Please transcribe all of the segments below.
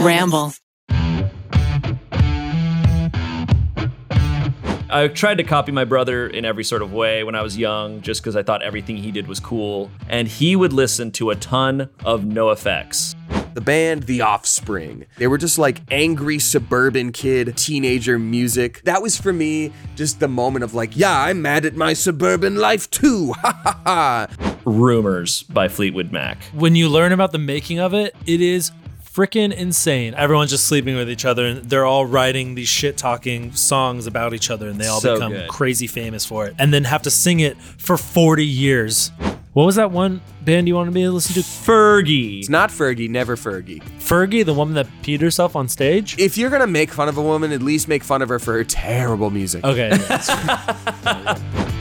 Ramble. I tried to copy my brother in every sort of way when I was young, just because I thought everything he did was cool. And he would listen to a ton of NOFX. The band The Offspring. They were just like angry suburban kid, teenager music. That was for me just the moment of like, yeah, I'm mad at my suburban life too. Ha ha ha. Rumors by Fleetwood Mac. When you learn about the making of it, it is freaking insane. Everyone's just sleeping with each other and they're all writing these shit talking songs about each other and they all So become good. crazy famous for it and then have to sing it for 40 years. What was that one band you wanted me to listen to? Fergie. It's not Fergie, never Fergie. Fergie, the woman that peed herself on stage? If you're gonna make fun of a woman, at least make fun of her for her terrible music. Okay.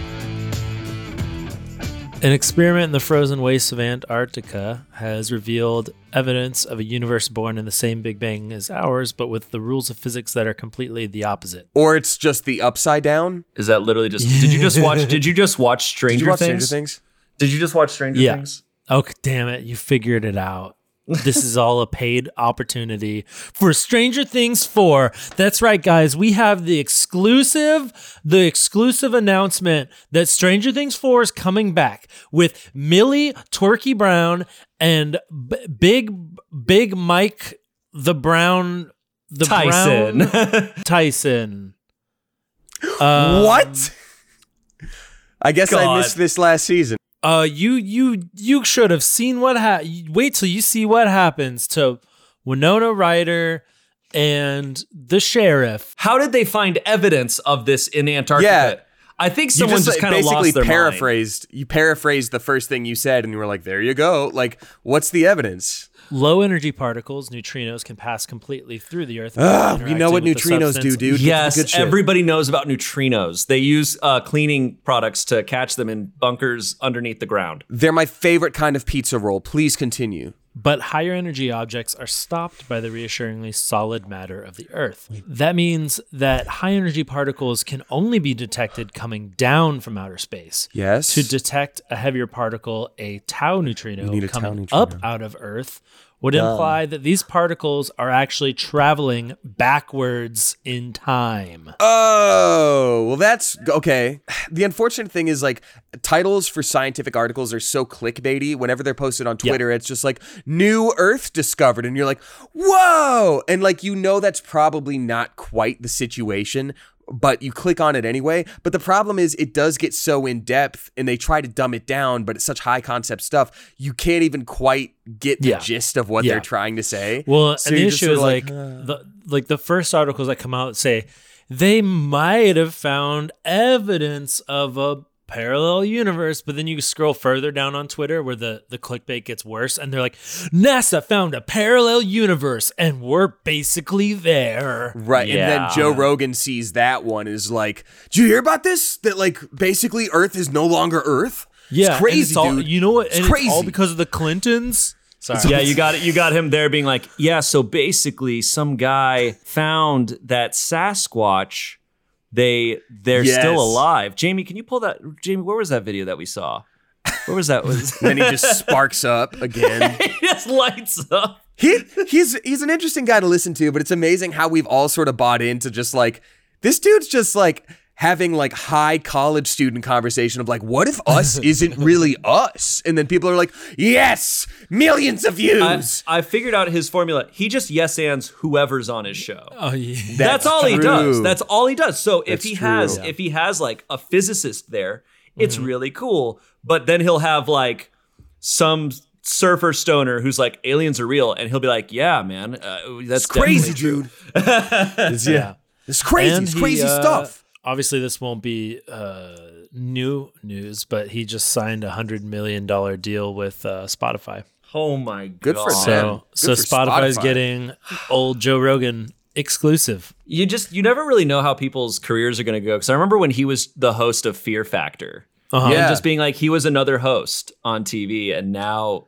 yeah. An experiment in the frozen wastes of Antarctica has revealed evidence of a universe born in the same Big Bang as ours, but with the rules of physics that are completely the opposite. Or it's just the upside down. Is that literally just? Did you just watch? Did you just watch Stranger Did you watch Things? Stranger Things? Did you just watch Stranger Yeah. Things? Oh, damn it. You figured it out. This is all a paid opportunity for Stranger Things 4. That's right, guys. We have the exclusive, the exclusive announcement that Stranger Things 4 is coming back with Millie Turkey Brown and B- Big Big Mike the Brown the Tyson. Brown Tyson. Um, what? I guess I missed this last season. Uh, you you you should have seen what ha- Wait till you see what happens to Winona Ryder and the sheriff. How did they find evidence of this in Antarctica? Yeah. I think You someone just, kind of basically lost their mind. paraphrased. You paraphrased the first thing you said, and you were like, "There you go." Like, what's the evidence? Low energy particles, neutrinos, can pass completely through the Earth. Ugh, without we know what interacting with the neutrinos do, dude. Get Yes, good shit. everybody knows about neutrinos. They use uh, cleaning products to catch them in bunkers underneath the ground. They're my favorite kind of pizza roll. Please continue. But higher energy objects are stopped by the reassuringly solid matter of the Earth. That means that high energy particles can only be detected coming down from outer space. Yes. To detect a heavier particle, a tau neutrino a tau coming neutrino. up out of Earth would imply that these particles are actually traveling backwards in time. Oh, well, that's okay. The unfortunate thing is, like, titles for scientific articles are so clickbaity. Whenever they're posted on Twitter, it's just like, new Earth discovered. And you're like, whoa. And, like, you know, that's probably not quite the situation, but you click on it anyway. But the problem is, it does get so in depth and they try to dumb it down, but it's such high concept stuff, you can't even quite get the Yeah. gist of what Yeah. they're trying to say. Well, So and the issue is of like, the like the first articles that come out say they might have found evidence of a parallel universe, but then you scroll further down on Twitter where the the clickbait gets worse, and they're like, NASA found a parallel universe, and we're basically there. Right. And then Joe Rogan sees that one is like, Do you hear about this? That like basically Earth is no longer Earth? Yeah, It's crazy, it's all, dude. You know what? It's and crazy. It's all because of the Clintons. Sorry. Yeah, you got it. You got him there being like, yeah. So basically, some guy found that Sasquatch. They they're Yes. still alive. Jamie, can you pull that? Jamie, where was that video that we saw? Where was that? Then he just sparks up again. he just lights up. He he's he's an interesting guy to listen to, but it's amazing how we've all sort of bought into just like this dude's just like having like high college student conversation of like, what if us isn't really us? And then people are like, yes, millions of views. I figured out his formula. He just yes ands whoever's on his show. Oh yeah. That's, that's all he does. That's all he does. So if That's he true. has Yeah. if he has like a physicist there, it's Mm-hmm. really cool. But then he'll have like some surfer stoner who's like aliens are real, and he'll be like, "Yeah, man, uh, that's it's crazy, dude. It's- yeah. It's crazy. And it's he, crazy uh, stuff. Obviously, this won't be uh, new news, but he just signed a hundred million dollar deal with uh, Spotify. Oh my god! Good for. So, Good so for Spotify's Spotify. getting old Joe Rogan exclusive. You just you never really know how people's careers are going to go. Because I remember when he was the host of Fear Factor, Uh-huh. and Yeah. just being like he was another host on TV, and now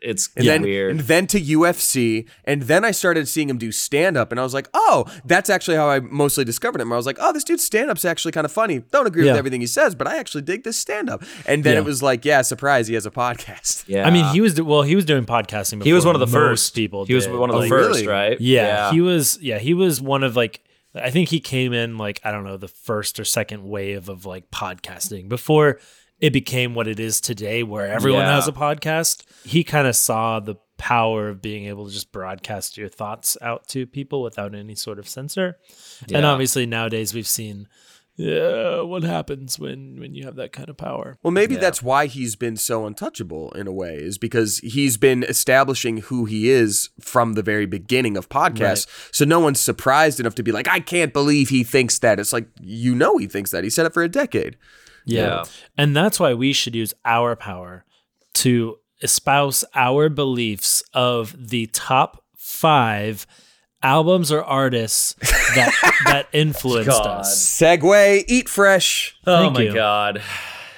It's and then weird. and then to UFC, and then I started seeing him do stand up, and I was like, oh, that's actually how I mostly discovered him. I was like, oh, this dude's stand up's actually kind of funny. Don't agree Yeah. with everything he says, but I actually dig this stand up. And then Yeah. it was like, yeah, surprise, he has a podcast. yeah. I mean, he was well, he was doing podcasting. Before he was one of the first people. He was one of the Oh, first, really? right? Yeah, he was. Yeah, he was one of like. I think he came in like I don't know the first or second wave of like podcasting before it became what it is today, where everyone Yeah. has a podcast. He kind of saw the power of being able to just broadcast your thoughts out to people without any sort of censor. And obviously nowadays we've seen yeah, what happens when when you have that kind of power. Well, maybe Yeah. that's why he's been so untouchable in a way, is because he's been establishing who he is from the very beginning of podcasts. So no one's surprised enough to be like, I can't believe he thinks that. It's like, you know, he thinks that. He said it for a decade. Yeah. And that's why we should use our power to espouse our beliefs of the top five albums or artists that that influenced God. us. Segue, eat fresh. Oh Thank my you. god.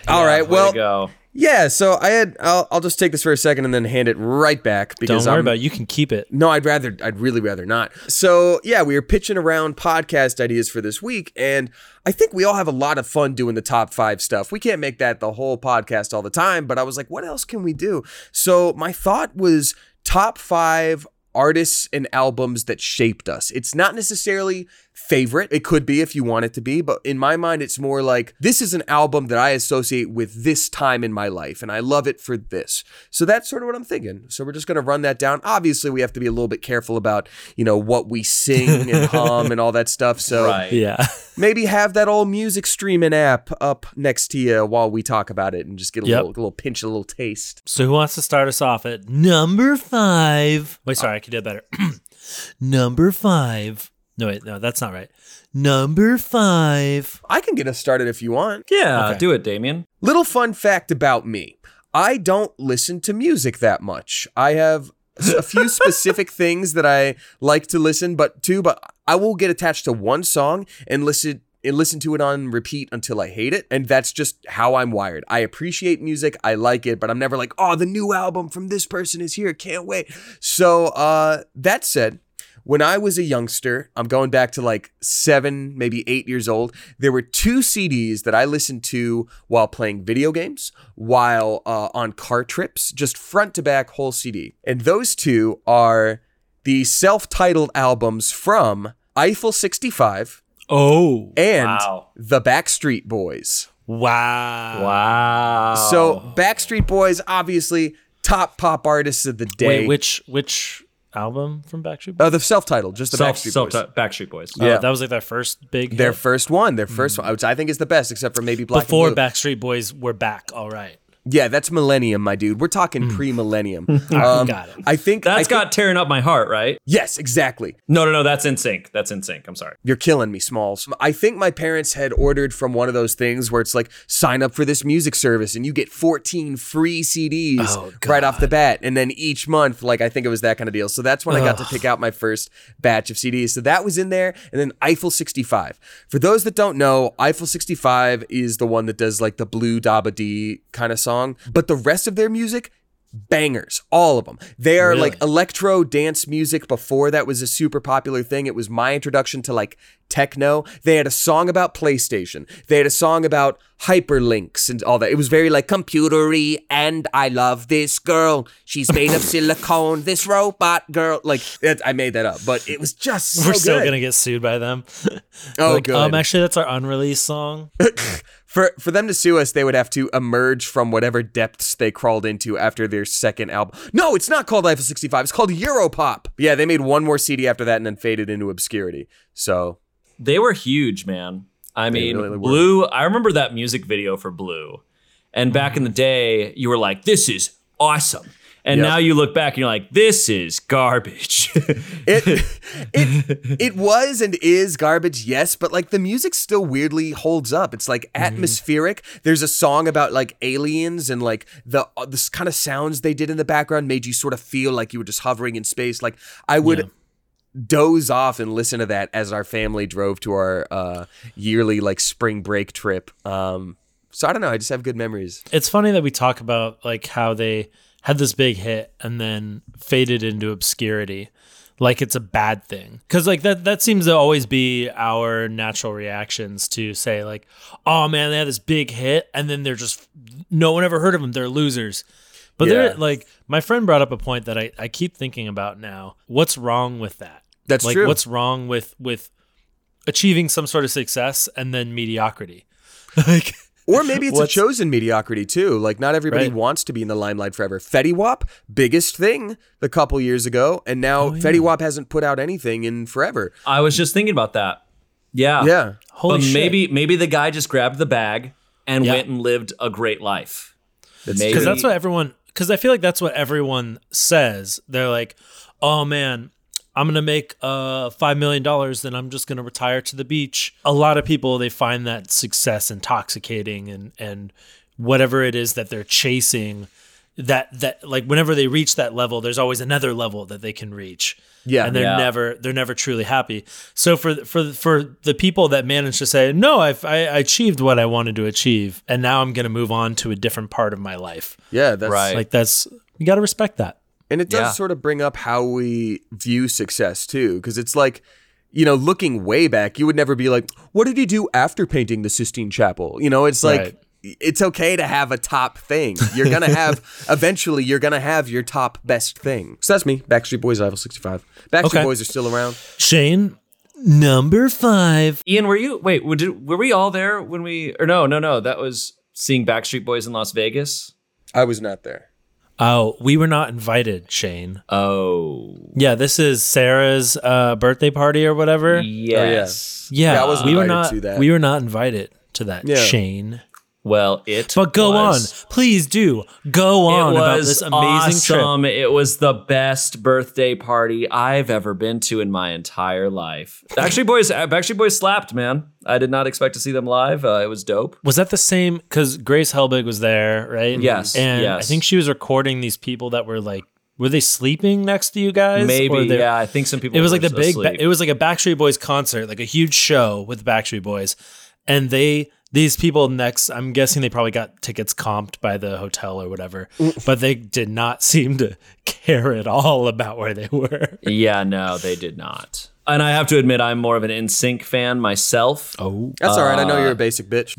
All Yeah, right, well- go. Yeah, so I had. I'll, I'll just take this for a second and then hand it right back because Don't worry I'm, about it. You can keep it. No, I'd rather, I'd really rather not. So, yeah, we were pitching around podcast ideas for this week, and I think we all have a lot of fun doing the top five stuff. We can't make that the whole podcast all the time, but I was like, what else can we do? So, my thought was top five artists and albums that shaped us. It's not necessarily favorite. It could be if you want it to be, but in my mind, it's more like this is an album that I associate with this time in my life, and I love it for this. So that's sort of what I'm thinking. So we're just gonna run that down. Obviously, we have to be a little bit careful about you know what we sing and hum and all that stuff. So Right. Yeah. Maybe have that old music streaming app up next to you while we talk about it, and just get a Yep. little, a little pinch, a little taste. So who wants to start us off at number five? Wait, sorry, I could do it better. number five. No, wait, no, that's not right. Number five. I can get us started if you want. Yeah, Okay. do it, Damien. Little fun fact about me I don't listen to music that much. I have s- a few specific things that I like to listen but to, but I will get attached to one song and listen and listen to it on repeat until I hate it. And that's just how I'm wired. I appreciate music, I like it, but I'm never like, oh, the new album from this person is here. Can't wait. So uh that said, when I was a youngster, I'm going back to like seven, maybe eight years old, there were two CDs that I listened to while playing video games, while uh, on car trips, just front to back whole CD. And those two are the self titled albums from Eiffel 65 Oh. and Wow. the Backstreet Boys. Wow. Wow. So, Backstreet Boys, obviously, top pop artists of the day. Wait, which which album from Backstreet Boys? uh, the self titled, just the self, Backstreet self, Boys. Backstreet Boys. Oh, yeah. that was like their first big Their hit. first one, their first one, which I think is the best, except for maybe Black and before Blue. Backstreet Boys were back. All right. Yeah, that's millennium, my dude. We're talking pre-millennium. Um, got it. I think I That's think- got tearing up my heart, right? yes, exactly. No, no, no. That's NSYNC. That's NSYNC. I'm sorry. You're killing me, Smalls. I think my parents had ordered from one of those things where it's like sign up for this music service and you get 14 free CDs Oh, right off the bat, and then each month, like I think it was that kind of deal. So that's when I got to pick out my first batch of CDs. So that was in there, and then Eiffel 65. For those that don't know, Eiffel 65 is the one that does like the blue Daba D kind of song, but the rest of their music bangers all of them they are Really? like electro dance music. Before that was a super popular thing. It was my introduction to like techno. They had a song about playstation. They had a song about hyperlinks and all that. It was very like computery and i love this girl. She's made of silicone. This robot girl. Like it, i made that up but it was just so We're still gonna get sued by them. oh like, good. um, actually, that's our unreleased song. for for them to sue us, they would have to emerge from whatever depths they crawled into after their second album. No, it's not called Eiffel 65. It's called Europop. Yeah, they made one more CD after that and then faded into obscurity. So They were huge, man. I mean, really. Blue, I remember that music video for Blue. And back in the day, you were like, this is awesome. And Yep. now you look back and you're like, this is garbage. it it it was and is garbage, yes, but like the music still weirdly holds up. It's like atmospheric. There's a song about like aliens and like the uh, this kind of sounds they did in the background made you sort of feel like you were just hovering in space. Like I would doze off and listen to that as our family drove to our uh, yearly like spring break trip. Um, so I don't know. I just have good memories. It's funny that we talk about like how they had this big hit and then faded into obscurity. Like it's a bad thing. Because like that that seems to always be our natural reactions to say like oh man they had this big hit and then they're just no one ever heard of them they're losers. But Yeah. they're like my friend brought up a point that I, I keep thinking about now. What's wrong with that? That's like true. what's wrong with with achieving some sort of success and then mediocrity? Like Or maybe it's a chosen mediocrity too. Like not everybody Right. wants to be in the limelight forever. Fetty Wap, biggest thing a couple years ago, and now Oh, Fetty Wap hasn't put out anything in forever. I was just thinking about that. Yeah. Yeah. holy but shit. maybe maybe the guy just grabbed the bag and Yeah. went and lived a great life. Because that's what everyone because i feel like that's what everyone says they're like oh man i'm gonna make uh five million dollars then i'm just gonna retire to the beach a lot of people they find that success intoxicating and and whatever it is that they're chasing that that like whenever they reach that level there's always another level that they can reach Yeah. and they're Yeah. never they're never truly happy so for for for the people that manage to say no I've, i I achieved what i wanted to achieve and now i'm going to move on to a different part of my life Yeah, that's Right. like that's you got to respect that And it does Yeah. sort of bring up how we view success too, because it's like, you know, looking way back, you would never be like, "What did he do after painting the Sistine Chapel?" You know, it's like. Right. It's okay to have a top thing. You're gonna have eventually. You're gonna have your top best thing. So that's me. Backstreet Boys, Eiffel 65. Backstreet Okay. Boys are still around. Shayne number five Ian, were you wait, were, did, were we all there when we or no, no, no, that was seeing Backstreet Boys in Las Vegas? I was not there. Oh we were not invited Shayne Oh. yeah this is sarah's uh, birthday party or whatever Yes. yeah, Yeah, I was we were not to that. we were not invited to that Yeah. Shayne Well, it but go was- on please do go on it about this amazing trip. It was the best birthday party I've ever been to in my entire life. Backstreet Boys, uh, Backstreet Boys slapped, man. I did not expect to see them live. Uh, it was dope. Was that the same? Because Grace Helbig was there, right? Yes, And I think she was recording these people that were like, were they sleeping next to you guys? Maybe, they- yeah. I think some people. It was were like the big. Ba- it was like a Backstreet Boys concert, like a huge show with the Backstreet Boys, and they. These people next, I'm guessing they probably got tickets comped by the hotel or whatever, but they did not seem to care at all about where they were. yeah, no, they did not. And I have to admit, I'm more of an NSYNC fan myself. Oh, That's all right. I know you're a uh, basic bitch.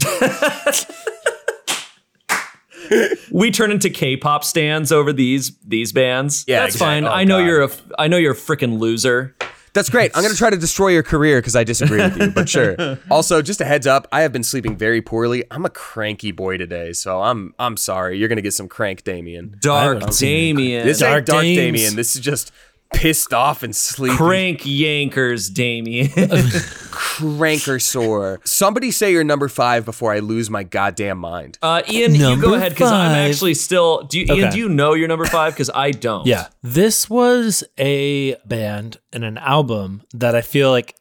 we turn into K-pop stands over these these bands. Yeah, that's exactly. fine. Oh, I know God. you're a I know you're a freaking loser. That's great. I'm going to try to destroy your career because I disagree with you, but sure. Also, just a heads up, I have been sleeping very poorly. I'm a cranky boy today, so I'm I'm sorry. You're going to get some crank Damien. Dark haven't Damien. This Dark ain't dark Dames. Damien. This is just pissed off and sleepy. Crank Yankers, Damien. Cranker sore. Somebody say your number five before I lose my goddamn mind. Uh, Ian, you go ahead because I'm five. actually still. Do you, Ian? Okay. Do you know your number five? Because I don't. Yeah. This was a band and an album that I feel like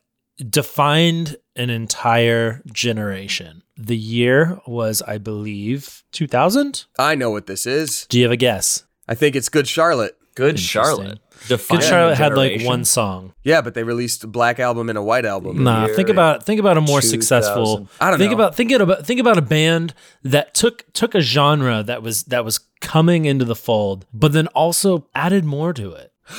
defined an entire generation. The year was, I believe, 2000? I know what this is. Do you have a guess? I think it's Good Charlotte. Good Charlotte. Defining Good Charlotte had like generation. one song. Yeah, but they released a black album and a white album. Nah, think about think about a more 2000. successful. I don't think know. about think about think about a band that took took a genre that was that was coming into the fold, but then also added more to it.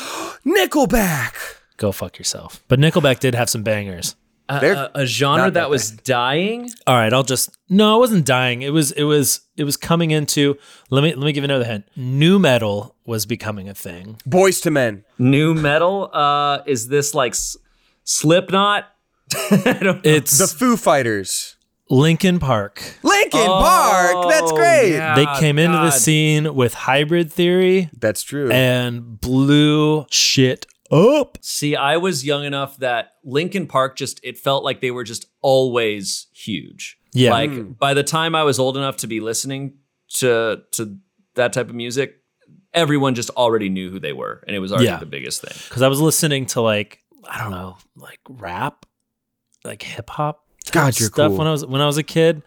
Nickelback. Go fuck yourself. But Nickelback did have some bangers. A, a, a genre that that was dying. All right, I'll just no, it wasn't dying. It was it was it was coming into. Let me let me give you another hint. Nu metal was becoming a thing. Boyz II Men. Nu metal. Uh, is this like S- Slipknot? I don't. It's The Foo Fighters. Linkin Park. Linkin Park. That's great. Oh, yeah. They came into the scene with Hybrid Theory That's true. and blew shit up. See, I was young enough that Linkin Park just it felt like they were just always huge. Yeah. Like hmm. by the time I was old enough to be listening to to that type of music, everyone just already knew who they were, and it was already Yeah. the biggest thing. Because I was listening to like I don't know, like rap, like hip hop God, you're stuff cool. when I was when I was a kid.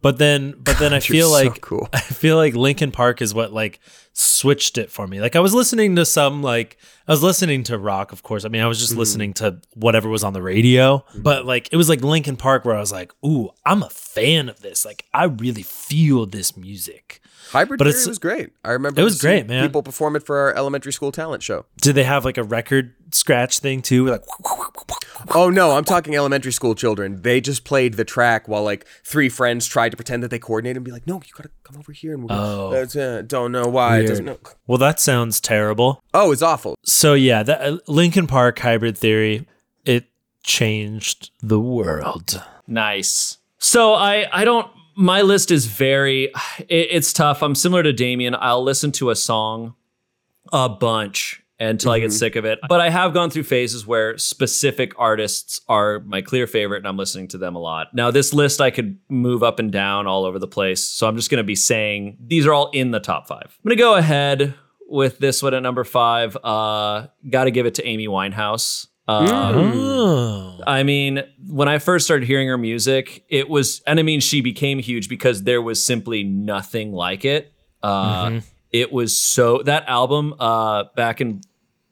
But then, but then I You're feel so like cool. I feel like Linkin Park is what like switched it for me. Like I was listening to some like I was listening to rock, of course. I mean, I was just Mm-hmm. listening to whatever was on the radio, but like it was like Linkin Park where I was like, "Ooh, I'm a fan of this. Like I really feel this music." Hybrid But Theory was great. I remember It was great, man. People perform it for our elementary school talent show. Did they have like a record scratch thing too? Like Oh no, I'm talking elementary school children. They just played the track while like three friends tried to pretend that they coordinated and be like, "No, you gotta come over here." And we're Oh. That's, uh, don't know why. It doesn't Weird. know. Well, that sounds terrible. Oh, it's awful. So yeah, that uh, Linkin Park hybrid theory, it changed the world. Nice. So I I don't my list is very it, it's tough. I'm similar to Damien. I'll listen to a song a bunch until I get sick of it. But I have gone through phases where specific artists are my clear favorite and I'm listening to them a lot. Now this list I could move up and down all over the place. So I'm just going to be saying these are all in the top 5. I'm going to go ahead with this one at number 5. Uh got to give it to Amy Winehouse. Um, Oh. I mean, when I first started hearing her music, it was, and I mean, she became huge because there was simply nothing like it. Uh, It was so that album, uh, back in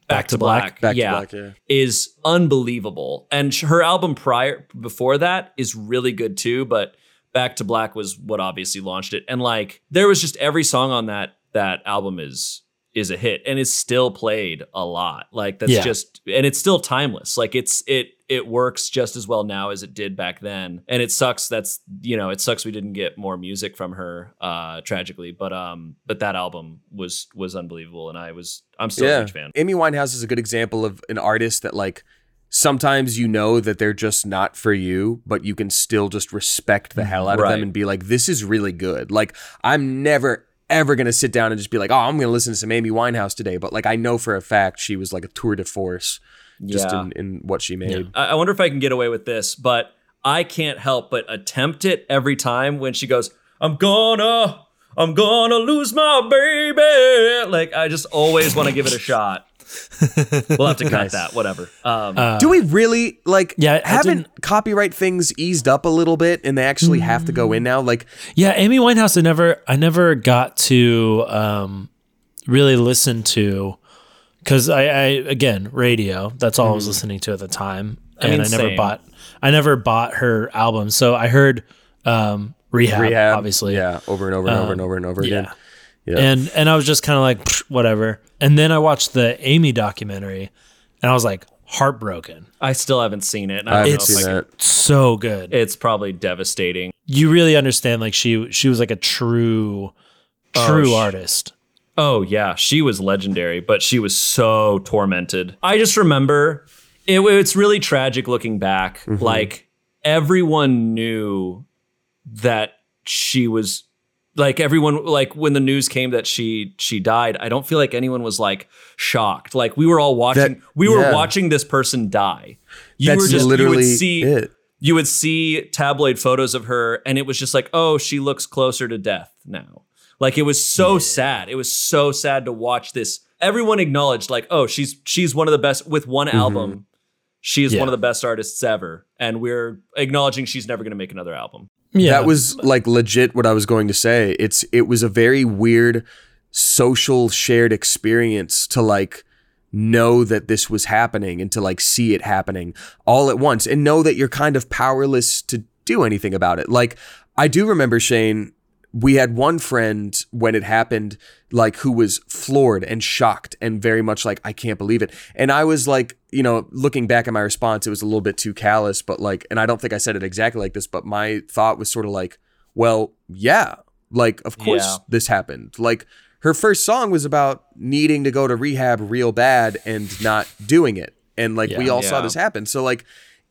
Back, to Black, Back to yeah, Black, yeah. is unbelievable. And her album prior before that is really good too. But Back to Black was what obviously launched it. And like, there was just every song on that that album is is a hit and is still played a lot. Like that's Yeah. just and it's still timeless. Like it's it it works just as well now as it did back then. And it sucks that's you know, it sucks we didn't get more music from her uh tragically, but um but that album was was unbelievable and I was I'm still a huge fan. Amy Winehouse is a good example of an artist that like sometimes you know that they're just not for you, but you can still just respect the hell out of Right. them and be like, this is really good. Like I'm never ever gonna sit down and just be like, oh, I'm gonna listen to some Amy Winehouse today. But like I know for a fact she was like a tour de force just Yeah. in, in what she made. I I wonder if I can get away with this, but I can't help but attempt it every time when she goes, I'm gonna, I'm gonna lose my baby. Like, I just always want to give it a shot. We'll have to cut Nice. that, whatever. Um, Uh, Do we really like? Yeah, haven't copyright things eased up a little bit, and they actually have to go in now? Like, Yeah, Amy Winehouse. I never, I never got to um, really listen to because I, I, again, radio. That's all I was listening to at the time, I mean, and I never same. bought, I never bought her album. So I heard um, Rehab, rehab, obviously, yeah, over and over and over and over and over again. yeah. Yeah. and and I was just kind of like whatever. And then I watched the Amy documentary, and I was like heartbroken. I still haven't seen it. and I I haven't seen I can- So good. It's probably devastating. you really understand like she she was like a true Oh, true sh- artist. Oh yeah, she was legendary, but she was so tormented. I just remember it, it's really tragic looking back. Mm-hmm. Like everyone knew that she was like everyone like when the news came that she she died, I don't feel like anyone was like shocked. Like we were all watching That- we were yeah. watching this person die. You That's were just literally you would see it. you would see tabloid photos of her and it was just like oh she looks closer to death now like it was so sad it was so sad to watch this everyone acknowledged like oh she's she's one of the best with one Mm-hmm. album she is Yeah. one of the best artists ever and we're acknowledging she's never going to make another album Yeah, That was like legit what I was going to say. It's it was a very weird social shared experience to like know that this was happening and to like see it happening all at once and know that you're kind of powerless to do anything about it. Like I do remember Shayne we had one friend when it happened like who was floored and shocked and very much like I can't believe it. And I was like, you know, looking back at my response it was a little bit too callous, but like and I don't think I said it exactly like this, but my thought was sort of like, well, yeah, like of course Yeah. this happened. Like her first song was about needing to go to rehab real bad and not doing it. And like we Yeah. all saw this happen. So like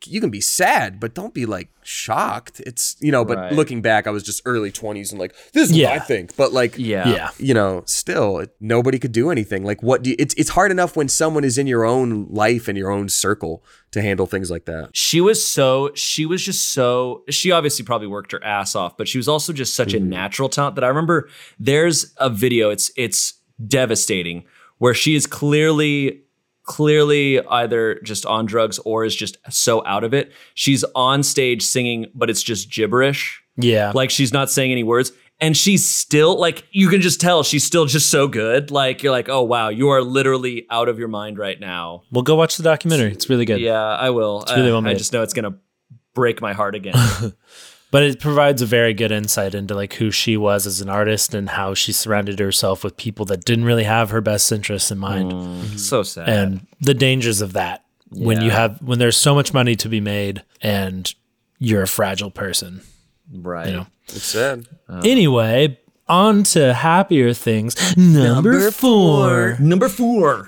you can be sad, but don't be like shocked. It's you know, but Right. looking back, I was just early twenties and like this is Yeah. what I think. But like yeah yeah. you know, still it, nobody could do anything. Like what do you, it's it's hard enough when someone is in your own life and your own circle to handle things like that. she was so she was just so she obviously probably worked her ass off but she was also just such a mm-hmm. natural talent that i remember there's a video it's it's devastating where she is clearly clearly either just on drugs or is just so out of it she's on stage singing but it's just gibberish Yeah. like she's not saying any words and she's still like you can just tell she's still just so good like you're like oh wow you are literally out of your mind right now we'll go watch the documentary. It's really good. yeah i will It's really well i made. just know it's gonna break my heart again But it provides a very good insight into like who she was as an artist and how she surrounded herself with people that didn't really have her best interests in mind. Mm. Mm-hmm. so sad. And the dangers of that when you have when there's so much money to be made and you're a fragile person. Right. You know? It's sad. Uh-huh. anyway on to happier things. Number, four. number four.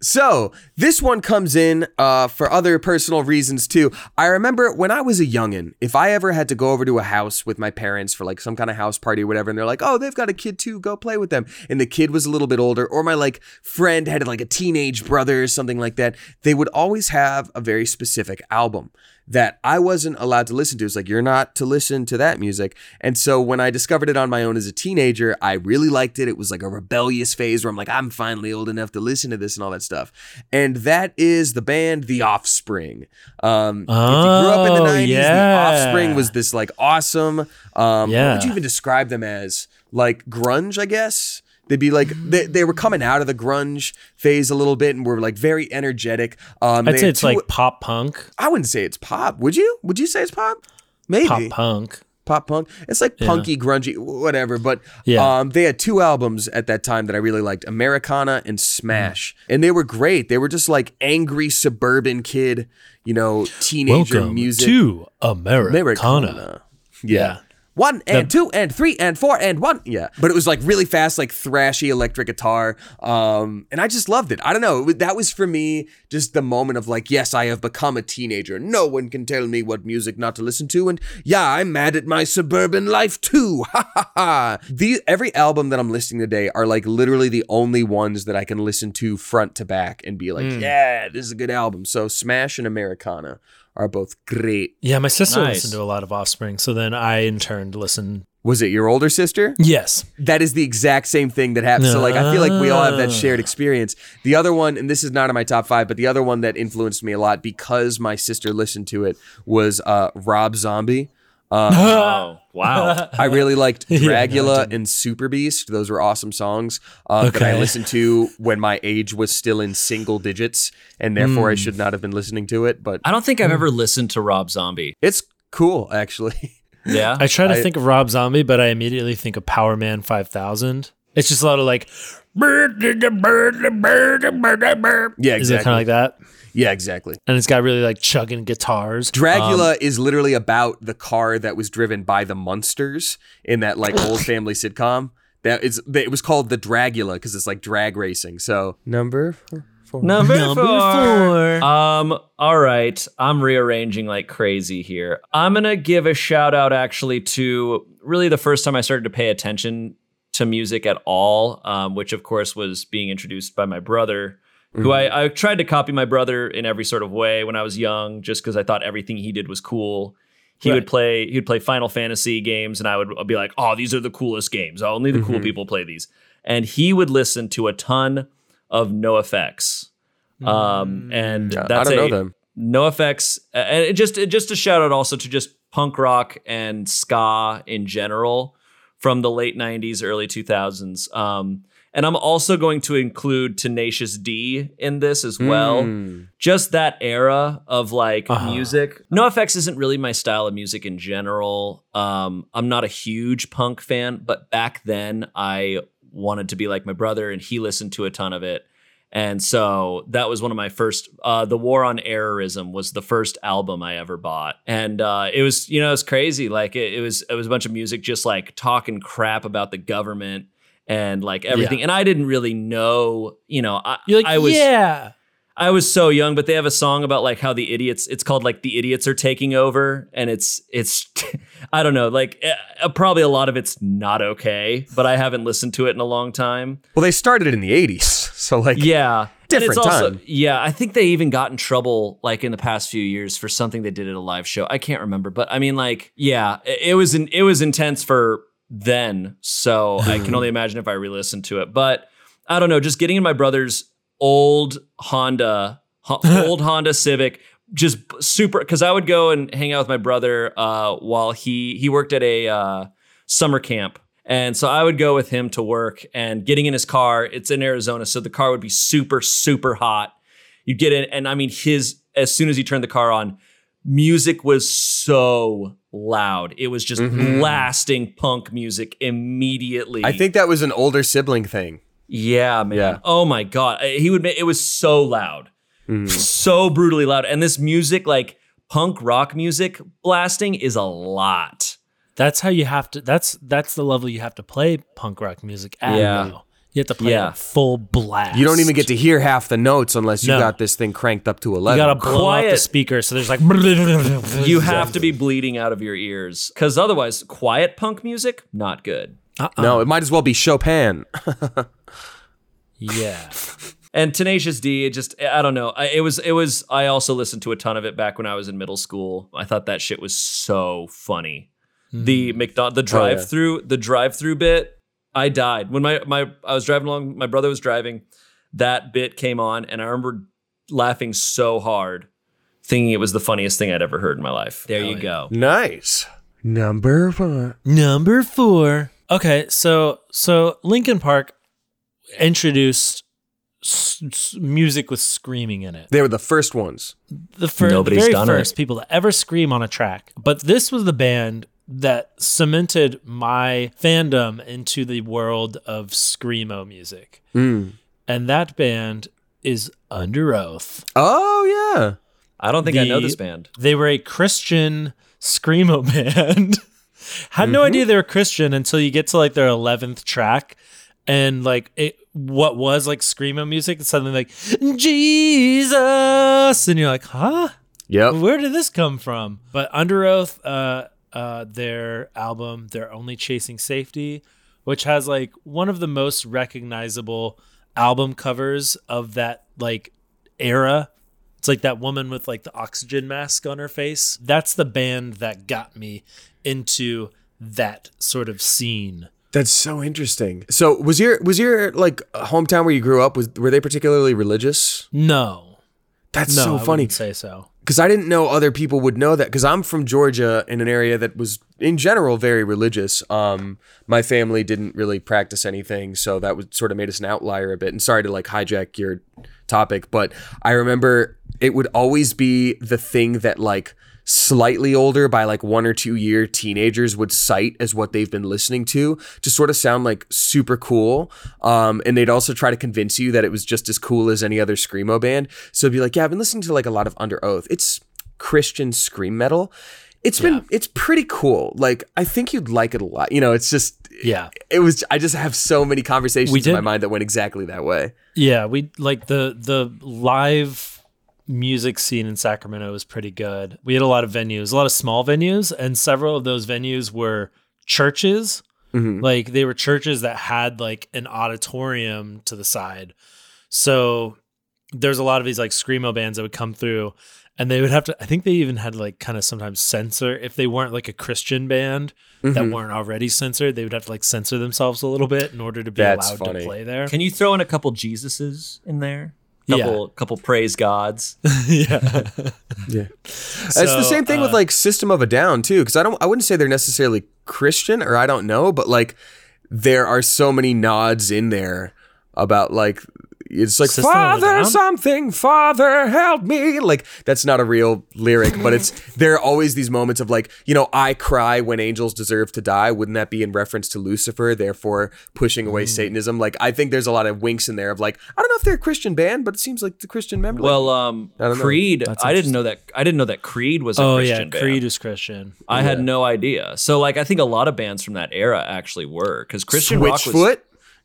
So this one comes in uh, for other personal reasons too. I remember when I was a youngin', if I ever had to go over to a house with my parents for like some kind of house party or whatever, and they're like, "Oh, they've got a kid too, go play with them," and the kid was a little bit older, or my like friend had like a teenage brother or something like that, they would always have a very specific album that I wasn't allowed to listen to. It's like, you're not to listen to that music. And so when I discovered it on my own as a teenager, I really liked it. It was like a rebellious phase where I'm like, I'm finally old enough to listen to this and all that stuff. And that is the band The Offspring. Um, if you grew up in the Oh, 90s, yeah. The Offspring was this like awesome, um, Yeah. what would you even describe them as? Like grunge, I guess? They'd be like they, they were coming out of the grunge phase a little bit and were like very energetic. Um, i'd say it's two- like pop punk I wouldn't say it's pop. Would you? Would you say it's pop? Maybe pop punk. pop, punk. It's like punky, grungy, whatever. But Yeah. um, they had two albums at that time that I really liked: Americana and Smash, Mm. and they were great. They were just like angry suburban kid, you know, teenager welcome music. to americana, Americana. Yeah. Yeah. One and two and three and four and one. Yeah. But it was like really fast, like thrashy electric guitar. Um, and I just loved it. I don't know. That was for me just the moment of like, yes, I have become a teenager. No one can tell me what music not to listen to. And yeah, I'm mad at my suburban life too. Ha ha ha. The every album that I'm listening today are like literally the only ones that I can listen to front to back and be like, yeah, this is a good album. So Smash and Americana are both great. yeah my sister Nice. listened to a lot of offspring so then i in turn listened Was it your older sister? yes that is the exact same thing that happened. So like I feel like we all have that shared experience. The other one, and this is not in my top five, but the other one that influenced me a lot because my sister listened to it was uh, Rob Zombie. Um, oh wow. I really liked no, I Dragula and Super Beast. Those were awesome songs uh, that I listened to when my age was still in single digits, and therefore I hmm. should not have been listening to it. But i don't think i've hmm. ever listened to rob zombie. It's cool, actually. yeah? I try to I- think of rob zombie but i immediately think of Powerman 5000 it's just a lot of like yeah, is it exactly. kind of like that yeah, exactly. and it's got really like chugging guitars Dragula Um, is literally about the car that was driven by the monsters in that like old family sitcom. That is, it was called the Dragula because it's like drag racing. So number four. number, Number four. four. Um, all right. I'm rearranging like crazy here. I'm gonna give a shout out actually to really the first time I started to pay attention to music at all, um, which of course was being introduced by my brother, who I, I tried to copy my brother in every sort of way when I was young, just because I thought everything he did was cool. He would play he would play Final Fantasy games, and I would be like, "Oh, these are the coolest games. Only the cool people play these." And he would listen to a ton of NOFX, um, and Yeah, I that's don't a, know them. NOFX, and it just it just a shout out also to just punk rock and ska in general from the late '90s, early 2000s. Um, and I'm also going to include Tenacious D in this as well. Mm. Just that era of like Uh-huh. music. NOFX isn't really my style of music in general. Um, I'm not a huge punk fan, but back then I wanted to be like my brother, and he listened to a ton of it. And so that was one of my first. Uh, the War on Errorism was the first album I ever bought, and uh, it was you know it's crazy. Like it, it was it was a bunch of music just like talking crap about the government and like everything. And I didn't really know, you know, I, like, I was yeah. I was so young, but they have a song about like how the idiots. It's called like the idiots are taking over, and it's it's I don't know, like uh, probably a lot of it's not okay, but I haven't listened to it in a long time. Well, they started in the '80s, so like Yeah. Different it's also, time. Yeah, I think they even got in trouble like in the past few years for something they did at a live show. I can't remember, but I mean, like, yeah, it, it was in, it was intense for then. So I can only imagine if I re-listened to it. But I don't know, just getting in my brother's old Honda, old Honda Civic, just super because I would go and hang out with my brother uh, while he he worked at a uh, summer camp. And so I would go with him to work and getting in his car. It's in Arizona, so the car would be super, super hot. You'd get in, and I mean, his as soon as he turned the car on, music was so loud. It was just blasting punk music immediately. I think that was an older sibling thing. Yeah, man. Yeah. Oh my god, he would. Make, it was so loud, mm-hmm. so brutally loud, and this music, like punk rock music, blasting is a lot. That's how you have to. That's that's the level you have to play punk rock music at. Yeah. though. You have to play Yeah. full blast. You don't even get to hear half the notes unless you No. got this thing cranked up to eleven. You 11. gotta blow out the Quiet. speaker, so there's like. You have to be bleeding out of your ears, because otherwise, quiet punk music not good. Uh-uh. no, it might as well be Chopin. Yeah. And Tenacious D, it just I don't know. I, it was it was. I also listened to a ton of it back when I was in middle school. I thought that shit was so funny. The hmm. McDonald, the oh, drive through, the drive through bit. I died when my my I was driving along. My brother was driving. That bit came on, and I remember laughing so hard, thinking it was the funniest thing I'd ever heard in my life. There you go. nice. Number 4. Number four. Okay, so so Linkin Park introduced s- s- music with screaming in it. They were the first ones. The, fir- the Nobody's very done it. first people to ever scream on a track. But this was the band that cemented my fandom into the world of screamo music. Mm. And that band is Underoath. Oh, yeah. I don't think I know The- this band. They were a Christian screamo band. Had no idea they were Christian until you get to like their eleventh track, and like it, what was like screamo music, it's suddenly like Jesus, and you're like, huh? Yeah. Where did this come from? But Underoath, uh, uh, their album, they're only chasing safety, which has like one of the most recognizable album covers of that like era. It's like that woman with like the oxygen mask on her face. That's the band that got me into that sort of scene. That's so interesting. So, was your was your like hometown where you grew up was were they particularly religious? No, That's no, so funny say so. because I didn't know other people would know that because I'm from Georgia in an area that was in general very religious. Um, my family didn't really practice anything, so that was sort of made us an outlier a bit. And sorry to like hijack your topic, but I remember it would always be the thing that like slightly older by like one or two year teenagers would cite as what they've been listening to to sort of sound like super cool. Um, and they'd also try to convince you that it was just as cool as any other screamo band. So it'd be like yeah i've been listening to like a lot of Underoath. It's christian scream metal. It's been it's pretty cool. Like i think you'd like it a lot. You know it's just Yeah. it was i just have so many conversations in my mind that went exactly that way. Yeah, we like the the live music scene in Sacramento was pretty good. We had a lot of venues, a lot of small venues, and several of those venues were churches. Mm-hmm. Like they were churches that had like an auditorium to the side. So there's a lot of these like screamo bands that would come through and they would have to I think they even had like kind of sometimes censor if they weren't like a Christian band that mm-hmm. weren't already censored, they would have to like censor themselves a little bit in order to be That's allowed funny. to play there. Can you throw in a couple Jesuses in there? Yeah. Couple couple praise gods. yeah. Yeah. it's the same thing with uh, like System of a Down too, because I don't I wouldn't say they're necessarily Christian or I don't know, but like there are so many nods in there about like it's like System Father something, Father help me. Like that's not a real lyric, but it's there are always these moments of like, you know, I cry when angels deserve to die. Wouldn't that be in reference to Lucifer, therefore pushing Mm. away Satanism? Like I think there's a lot of winks in there of like, I don't know if they're a Christian band, but it seems like the Christian member. Well, um, don't. Creed. I didn't know that. I didn't know that Creed was a Oh Christian yeah, band. Creed is Christian. I had no idea. So, like, I think a lot of bands from that era actually were because Christian rock was. Switchfoot?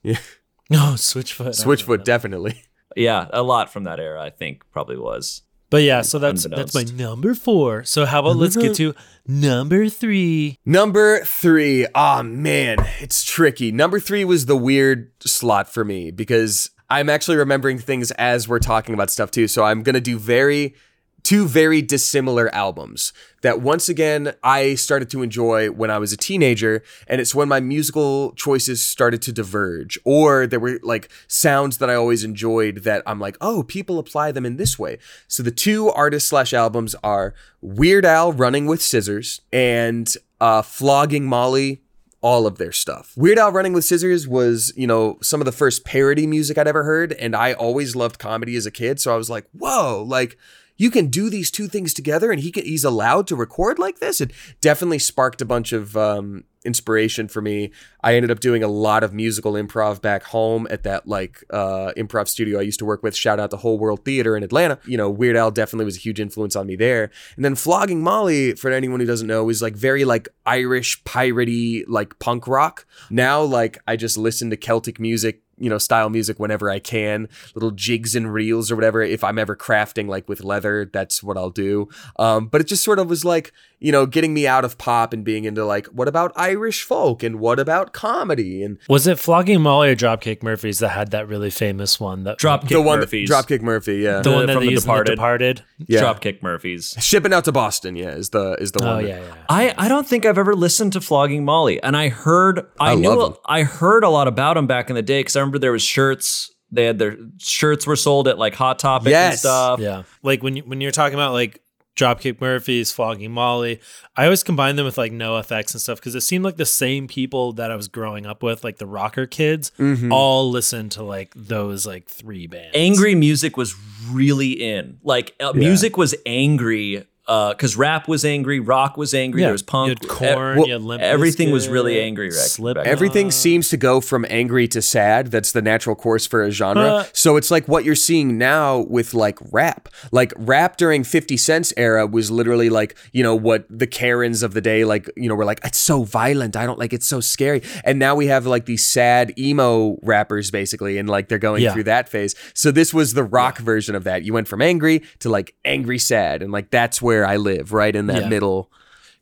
No, oh, Switchfoot. I don't. Switchfoot, definitely. Yeah, a lot from that era. I think probably was. But yeah, so that's that's my number four. So how about let's get to number three? Number three. Oh man, it's tricky. Number three was the weird slot for me because I'm actually remembering things as we're talking about stuff too. So I'm gonna do very two very dissimilar albums that once again I started to enjoy when I was a teenager and it's when my musical choices started to diverge or there were like sounds that I always enjoyed that I'm like oh people apply them in this way so the two artists slash albums are Weird Al Running with Scissors and uh, Flogging Molly all of their stuff. Weird Al Running with Scissors was, you know, some of the first parody music I'd ever heard, and I always loved comedy as a kid. So I was like, whoa, like you can do these two things together, and he can, he's allowed to record like this. It definitely sparked a bunch of um, inspiration for me. I ended up doing a lot of musical improv back home at that like uh, improv studio I used to work with. Shout out the Whole World Theater in Atlanta. You know, Weird Al definitely was a huge influence on me there. And then Flogging Molly, for anyone who doesn't know, is like very like Irish piratey like punk rock. Now like I just listen to Celtic music you know style music whenever I can, little jigs and reels or whatever. If I'm ever crafting like with leather, that's what I'll do. Um, but it just sort of was like you know getting me out of pop and being into like what about Irish folk and what about comedy and Was it Flogging Molly or Dropkick Murphys that had that really famous one? That Dropkick the one Murphys. Dropkick Murphy, yeah, the one that from they The used in The Departed. Departed. yeah. Dropkick Murphys. Shipping out to Boston, yeah, is the is the Oh one. that- yeah, yeah. I, I don't think I've ever listened to Flogging Molly, and I heard I, I knew love 'em. I heard a lot about them back in the day because I remember there was shirts. They had their shirts were sold at like Hot Topic and stuff. Yeah. Like when you, when you're talking about like Dropkick Murphys, Flogging Molly, I always combine them with like NOFX and stuff because it seemed like the same people that I was growing up with, like the rocker kids, Mm-hmm. all listened to like those like three bands. Angry music was really in. Like uh, music was angry because rap was angry, rock was angry, Yeah. there was punk. You had Korn, e- you had Limp everything was really angry. Right, Slipknot. back- Everything seems to go from angry to sad. That's the natural course for a genre. Uh, so it's like what you're seeing now with like rap. Like rap during 50 Cent's era was literally like, you know, what the Karens of the day, like, you know, were like, it's so violent. I don't like it's so scary. And now we have like these sad emo rappers basically, and like they're going Yeah. through that phase. So this was the rock version of that. You went from angry to like angry sad. And like that's where I live, right in that Yeah. middle.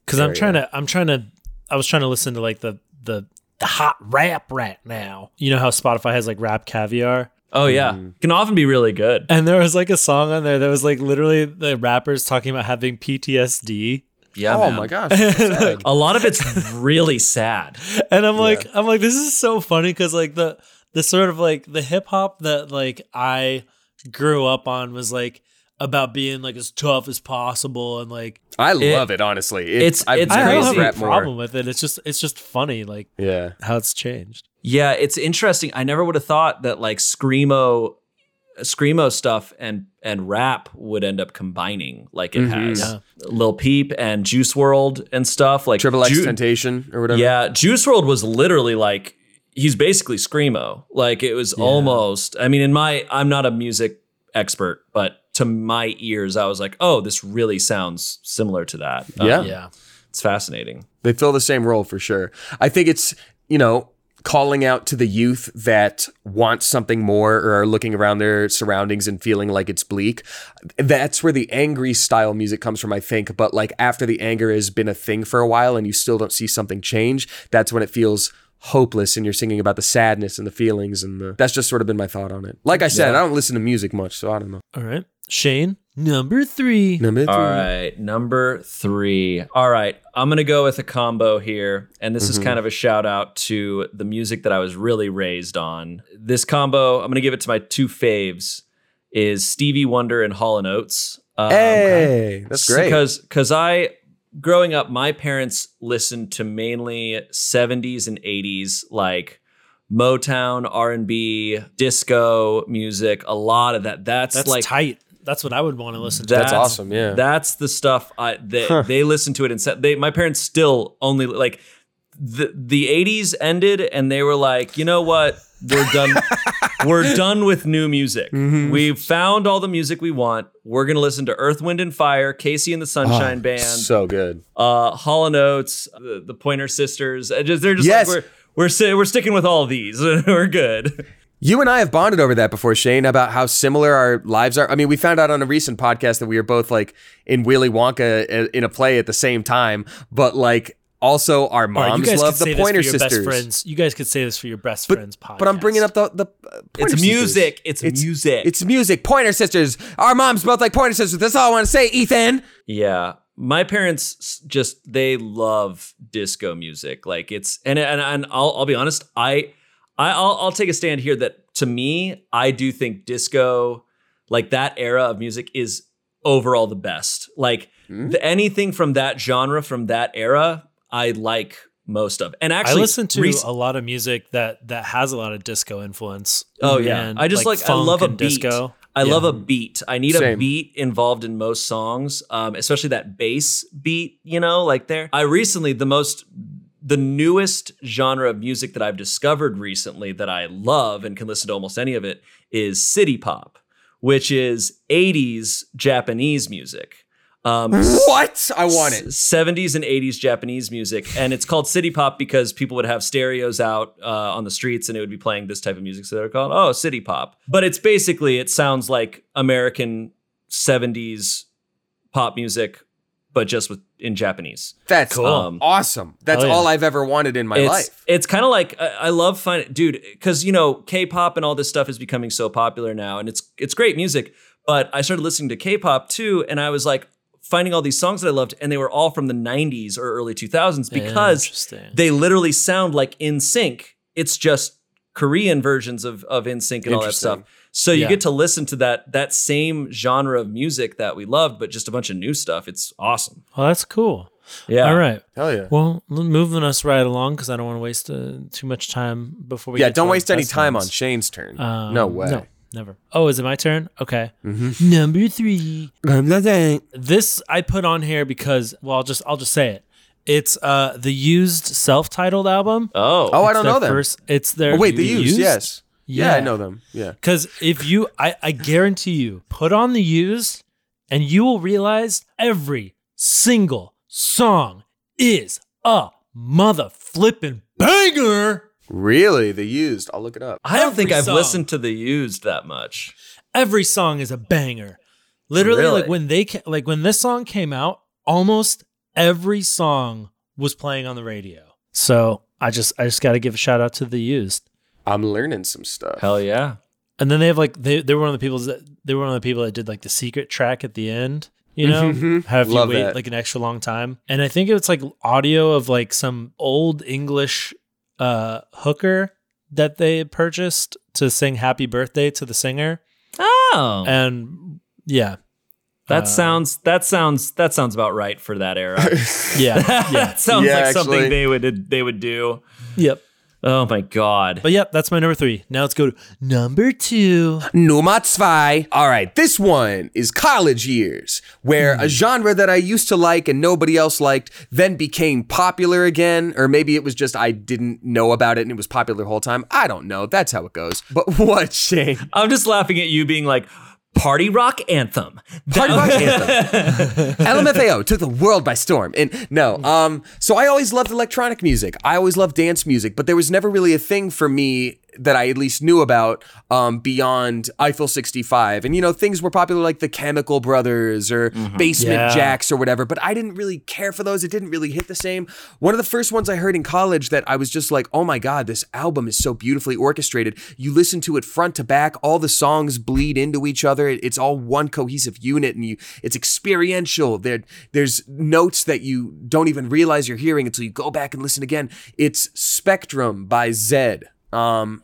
because I'm trying to I'm trying to I was trying to listen to like the the the hot rap right now. You know how Spotify has like rap caviar? Oh yeah, Mm. can often be really good. And there was like a song on there that was like literally the rappers talking about having PTSD. Yeah, oh man. my gosh. that's sad. A lot of it's really sad. And I'm like I'm like this is so funny cuz like the the sort of like the hip hop that like I grew up on was like about being like as tough as possible and like I love it, honestly. It- it's- I've it's I never don't have rap a more. problem with it. It's just it's just funny like Yeah. how it's changed. Yeah, it's interesting. I never would have thought that like screamo, screamo stuff and and rap would end up combining like it Mm-hmm. has. Yeah. Lil Peep and Juice WRLD and stuff like Triple X Ju- Temptation or whatever. Yeah, Juice WRLD was literally like he's basically screamo. Like it was almost. I mean, in my I'm not a music expert, but to my ears, I was like, oh, this really sounds similar to that. Uh, Yeah. Yeah. it's fascinating. They fill the same role for sure. I think it's, you know, calling out to the youth that want something more or are looking around their surroundings and feeling like it's bleak. That's where the angry style music comes from, I think. But like after the anger has been a thing for a while and you still don't see something change, that's when it feels hopeless and you're singing about the sadness and the feelings and the, that's just sort of been my thought on it. Like I said, I don't listen to music much, so I don't know. All right. Shayne, number 3. Number three. All right, number three. All right, I'm gonna go with a combo here, and this is kind of a shout out to the music that I was really raised on. This combo, I'm gonna give it to my two faves, is Stevie Wonder and Hall and Oates. Um, Hey, that's great. Because because I growing up, my parents listened to mainly 70s and 80s like Motown, R&B, disco music, a lot of that. That's, That's like tight. That's what I would want to listen to. That's awesome, yeah. That's the stuff I they, they listen to it and said they my parents still only like the the 80s ended and they were like, "You know what? We're done we're done with new music. Mm-hmm. We've found all the music we want. We're going to listen to Earth, Wind and Fire, KC and the Sunshine Band, Oh, So good. uh Hall and Oates, the, the Pointer Sisters. Just- They're just Yes. like we're we're si- we're sticking with all these. we're good. You and I have bonded over that before, Shayne, about how similar our lives are. I mean, we found out on a recent podcast that we were both like in Willy Wonka in a play at the same time, but like Also, our All right, moms you guys love could the say Pointer this for your Sisters. best friends. You guys could say this for your best But, friends podcast. but I'm bringing up the the uh, Pointer It's music. It's music. It's music. Pointer Sisters. Our moms both like Pointer Sisters. That's all I want to say, Ethan. Yeah. My parents just they love disco music. Like it's and and, and I'll I'll be honest, I I I'll, I'll take a stand here that to me, I do think disco like that era of music is overall the best. Like Hmm? the, anything from that genre from that era, I like most of. And actually, I listen to rec- a lot of music that that has a lot of disco influence. Oh yeah, and, I just like, I love a beat. disco. I Yeah. love a beat. I need a beat involved in most songs, um, especially that bass beat. You know, like there. I recently the most the newest genre of music that I've discovered recently that I love and can listen to almost any of it is city pop, which is '80s Japanese music. Um, What? I want it. 70s and 80s Japanese music. And it's called city pop because people would have stereos out uh, on the streets and it would be playing this type of music. So they're called, oh, city pop. But it's basically, it sounds like American 70s pop music, but just with in Japanese. That's Cool. Um, awesome. That's yeah. all I've ever wanted in my it's, life. It's kind of like I, I love finding, dude, because you know K-pop and all this stuff is becoming so popular now, and it's it's great music. But I started listening to K-pop too, and I was like finding all these songs that I loved, and they were all from the '90s or early 2000s because Interesting. they literally sound like NSYNC. It's just Korean versions of of NSYNC and all that stuff. Interesting. So you Yeah. get to listen to that that same genre of music that we loved, but just a bunch of new stuff. It's awesome. well, that's cool. Yeah. All right. Hell yeah. Well, moving us right along because I don't want to waste uh, too much time before we. yeah, get don't our waste any best time on. Shayne's turn. Um, no way. No, never. Oh, is it my turn? Okay. Mm-hmm. Number three. This I put on here because well, I'll just I'll just say it. It's uh the used self-titled album. Oh. Oh, I don't know them. First, it's their Oh, wait, the used, yes. Yeah. I know them. Yeah. Because if you, I, I guarantee you, put on the used, and you will realize every single song is a mother flipping banger. Really? The used. I'll look it up. I don't think I've song. listened to the used that much. Every song is a banger. Literally, Really? like when they ca- like when this song came out, almost every song was playing on the radio. So I just I just got to give a shout out to the used. I'm learning some stuff. Hell yeah. And then they have like they they were one of the people that they were one of the people that did like the secret track at the end. You know, Mhm. have you wait that. like an extra long time. And I think it's like audio of like some old English uh hooker that they purchased to sing happy birthday to the singer. Oh. And yeah. that uh, sounds that sounds that sounds about right for that era. Yeah. Yeah. that sounds Yeah, like actually. something they would they would do. yep. Oh my god. But yep, that's my number three. Now let's go to number two. Nummer zwei. All right, this one is college years, where Hmm. a genre that I used to like and nobody else liked then became popular again, or maybe it was just I didn't know about it and it was popular the whole time. I don't know. That's how it goes. But what, Shayne? I'm just laughing at you being like party rock anthem. Party rock anthem. LMFAO took the world by storm. And no, um, so I always loved electronic music. I always loved dance music, but there was never really a thing for me that I at least knew about um, beyond Eiffel 65. And, you know, things were popular like the Chemical Brothers or Basement Yeah. Jaxx or whatever, but I didn't really care for those. It didn't really hit the same. One of the first ones I heard in college that I was just like, oh my God, this album is so beautifully orchestrated. You listen to it front to back, all the songs bleed into each other. It's all one cohesive unit and you it's experiential. There, there's notes that you don't even realize you're hearing until you go back and listen again. It's Spectrum by Zedd. Um,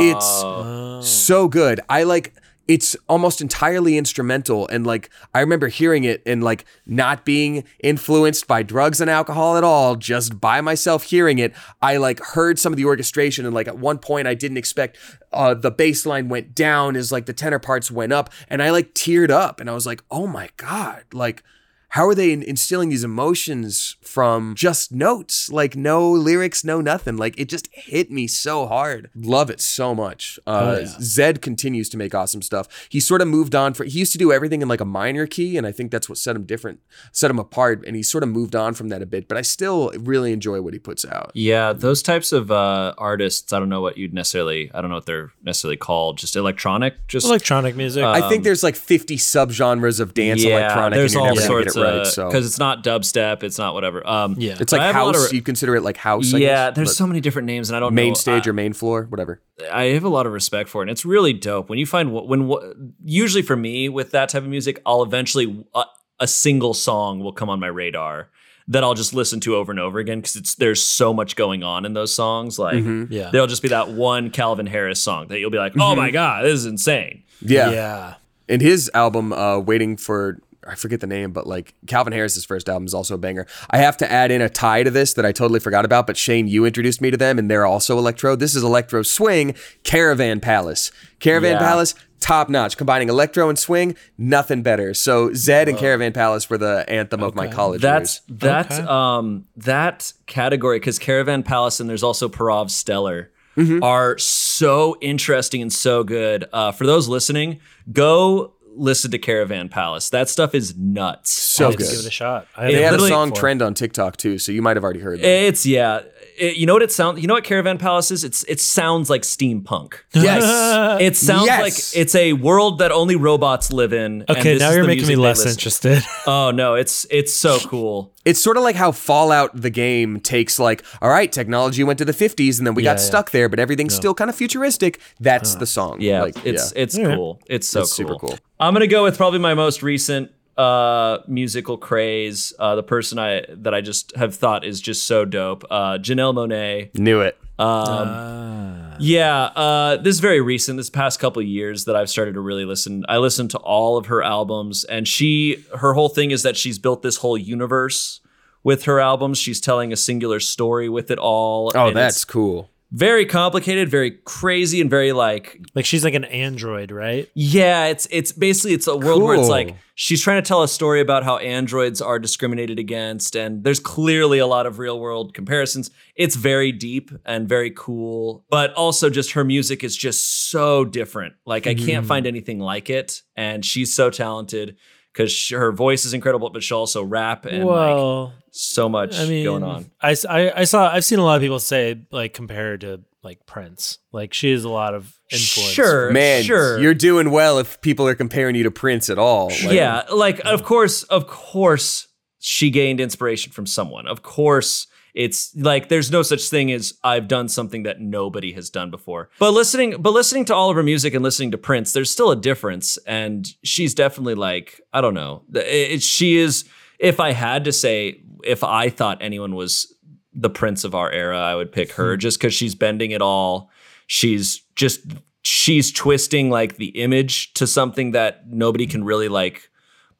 it's Oh. so good. I like it's almost entirely instrumental and like I remember hearing it and like not being influenced by drugs and alcohol at all, just by myself hearing it. I like heard some of the orchestration and like at one point I didn't expect uh the bass line went down as like the tenor parts went up and I like teared up and I was like, "Oh my god." Like how are they instilling these emotions from just notes? Like no lyrics no nothing. Like it just hit me so hard. Love it so much. Uh Oh, yeah. Zedd continues to make awesome stuff. He sort of moved on for he used to do everything in like a minor key and i think that's what set him different set him apart and he sort of moved on from that a bit but i still really enjoy what he puts out. Yeah, those types of uh, artists, I don't know what you'd necessarily, I don't know what they're necessarily called, just electronic, just electronic music. I think there's like 50 subgenres of dance Um, yeah, electronic there's and you're all never gonna sorts right, so- because it's not dubstep, it's not whatever. Um, Yeah. It's like have a lot house. of- you consider it like house. I yeah, guess, there's so many different names, and I don't know. main know. stage I, or main floor, whatever. I have a lot of respect for it. And it's really dope when you find wh- when usually for me with that type of music, I'll eventually uh, a single song will come on my radar that I'll just listen to over and over again because it's there's so much going on in those songs. Like Mm-hmm. Yeah. there'll just be that one Calvin Harris song that you'll be like, oh my god, this is insane. Yeah. yeah. And his album, uh, Waiting for I forget the name, but like Calvin Harris's first album is also a banger. I have to add in a tie to this that I totally forgot about, but Shayne, you introduced me to them, and they're also electro. This is electro swing, Caravan Palace. Caravan Yeah. Palace, top notch, combining electro and swing, nothing better. So Zedd and Caravan Palace were the anthem of my college That's years. that's Okay. um that category because Caravan Palace and there's also Parov Stelar Mm-hmm. are so interesting and so good. Uh, for those listening, go listen to Caravan Palace. That stuff is nuts. So Let's good. give it a shot. I They They had a song trend on TikTok too, so you might have already heard that. It's yeah. It- you know what it sounds? You know what Caravan Palace is? It's it sounds like steampunk. yes. It sounds Yes. like it's a world that only robots live in. and Okay, now you're making me less interested. Oh no, it's it's so cool. It's sort of like how Fallout the game takes like, all right, technology went to the 50s and then we Yeah, got yeah. stuck there, but everything's still kind of futuristic. That's the song. Yeah, Like, it's yeah. it's cool. It's so It's super cool. I'm gonna go with probably my most recent uh musical craze. Uh, the person I that I just have thought is just so dope. Uh, Janelle Monáe. Knew it. Um, Yeah, uh, this is very recent. This past couple of years that I've started to really listen. I listened to all of her albums, and she her whole thing is that she's built this whole universe with her albums. She's telling a singular story with it all. Oh, and that's cool. Very complicated, very crazy, and very like like she's like an android, right? yeah. It's it's basically it's a world where it's like she's trying to tell a story about how androids are discriminated against, and there's clearly a lot of real world comparisons. It's very deep and very cool, but also just her music is just so different. Like I can't hmm. find anything like it, and she's so talented because her voice is incredible, but she also rap and like so much I mean, going on. I, s- I- I saw I've seen a lot of people say like compare her to like Prince. Like she has a lot of influence. Sure, Man, sure. you're doing well if people are comparing you to Prince at all. Like, yeah, like of course, of course, she gained inspiration from someone. Of course, it's like there's no such thing as I've done something that nobody has done before. But listening, but listening to all of her music and listening to Prince, there's still a difference, and she's definitely like I don't know. It, it- she is. If I had to say, if I thought anyone was the Prince of our era, I would pick her hmm. just because she's bending it all. She's just she's twisting like the image to something that nobody can really like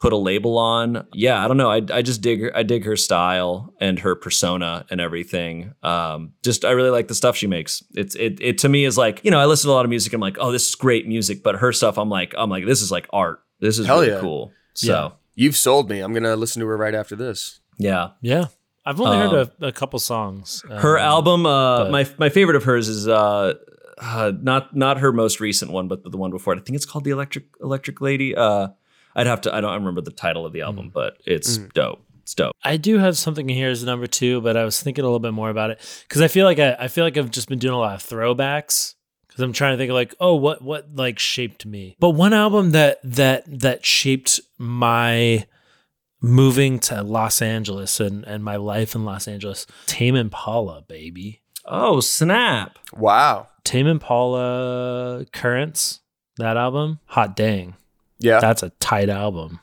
put a label on. Yeah, I don't know. I, I just dig her. I dig her style and her persona and everything. Um, just I really like the stuff she makes. It's it it to me is like you know I listen to a lot of music. I'm like, oh, this is great music. But her stuff, I'm like, I'm like, this is like art. This is Hell really yeah. cool. So You've sold me. I'm going to listen to her right after this. yeah. Yeah. I've only heard a, a couple songs. Her Um, album, uh, my my favorite of hers is uh, uh, not not her most recent one, but the one before it. I think it's called the Electric Electric Lady. I'd have to. I don't remember the title of the album, mm. but it's mm. dope. It's dope. I do have something here as number two, but I was thinking a little bit more about it because I feel like I, I feel like I've just been doing a lot of throwbacks because I'm trying to think of like, oh, what what like shaped me. But one album that that that shaped my moving to Los Angeles and and my life in Los Angeles, Tame Impala, baby. Oh snap! Wow. Tame Impala Currents, that album, hot dang, Yeah. that's a tight album.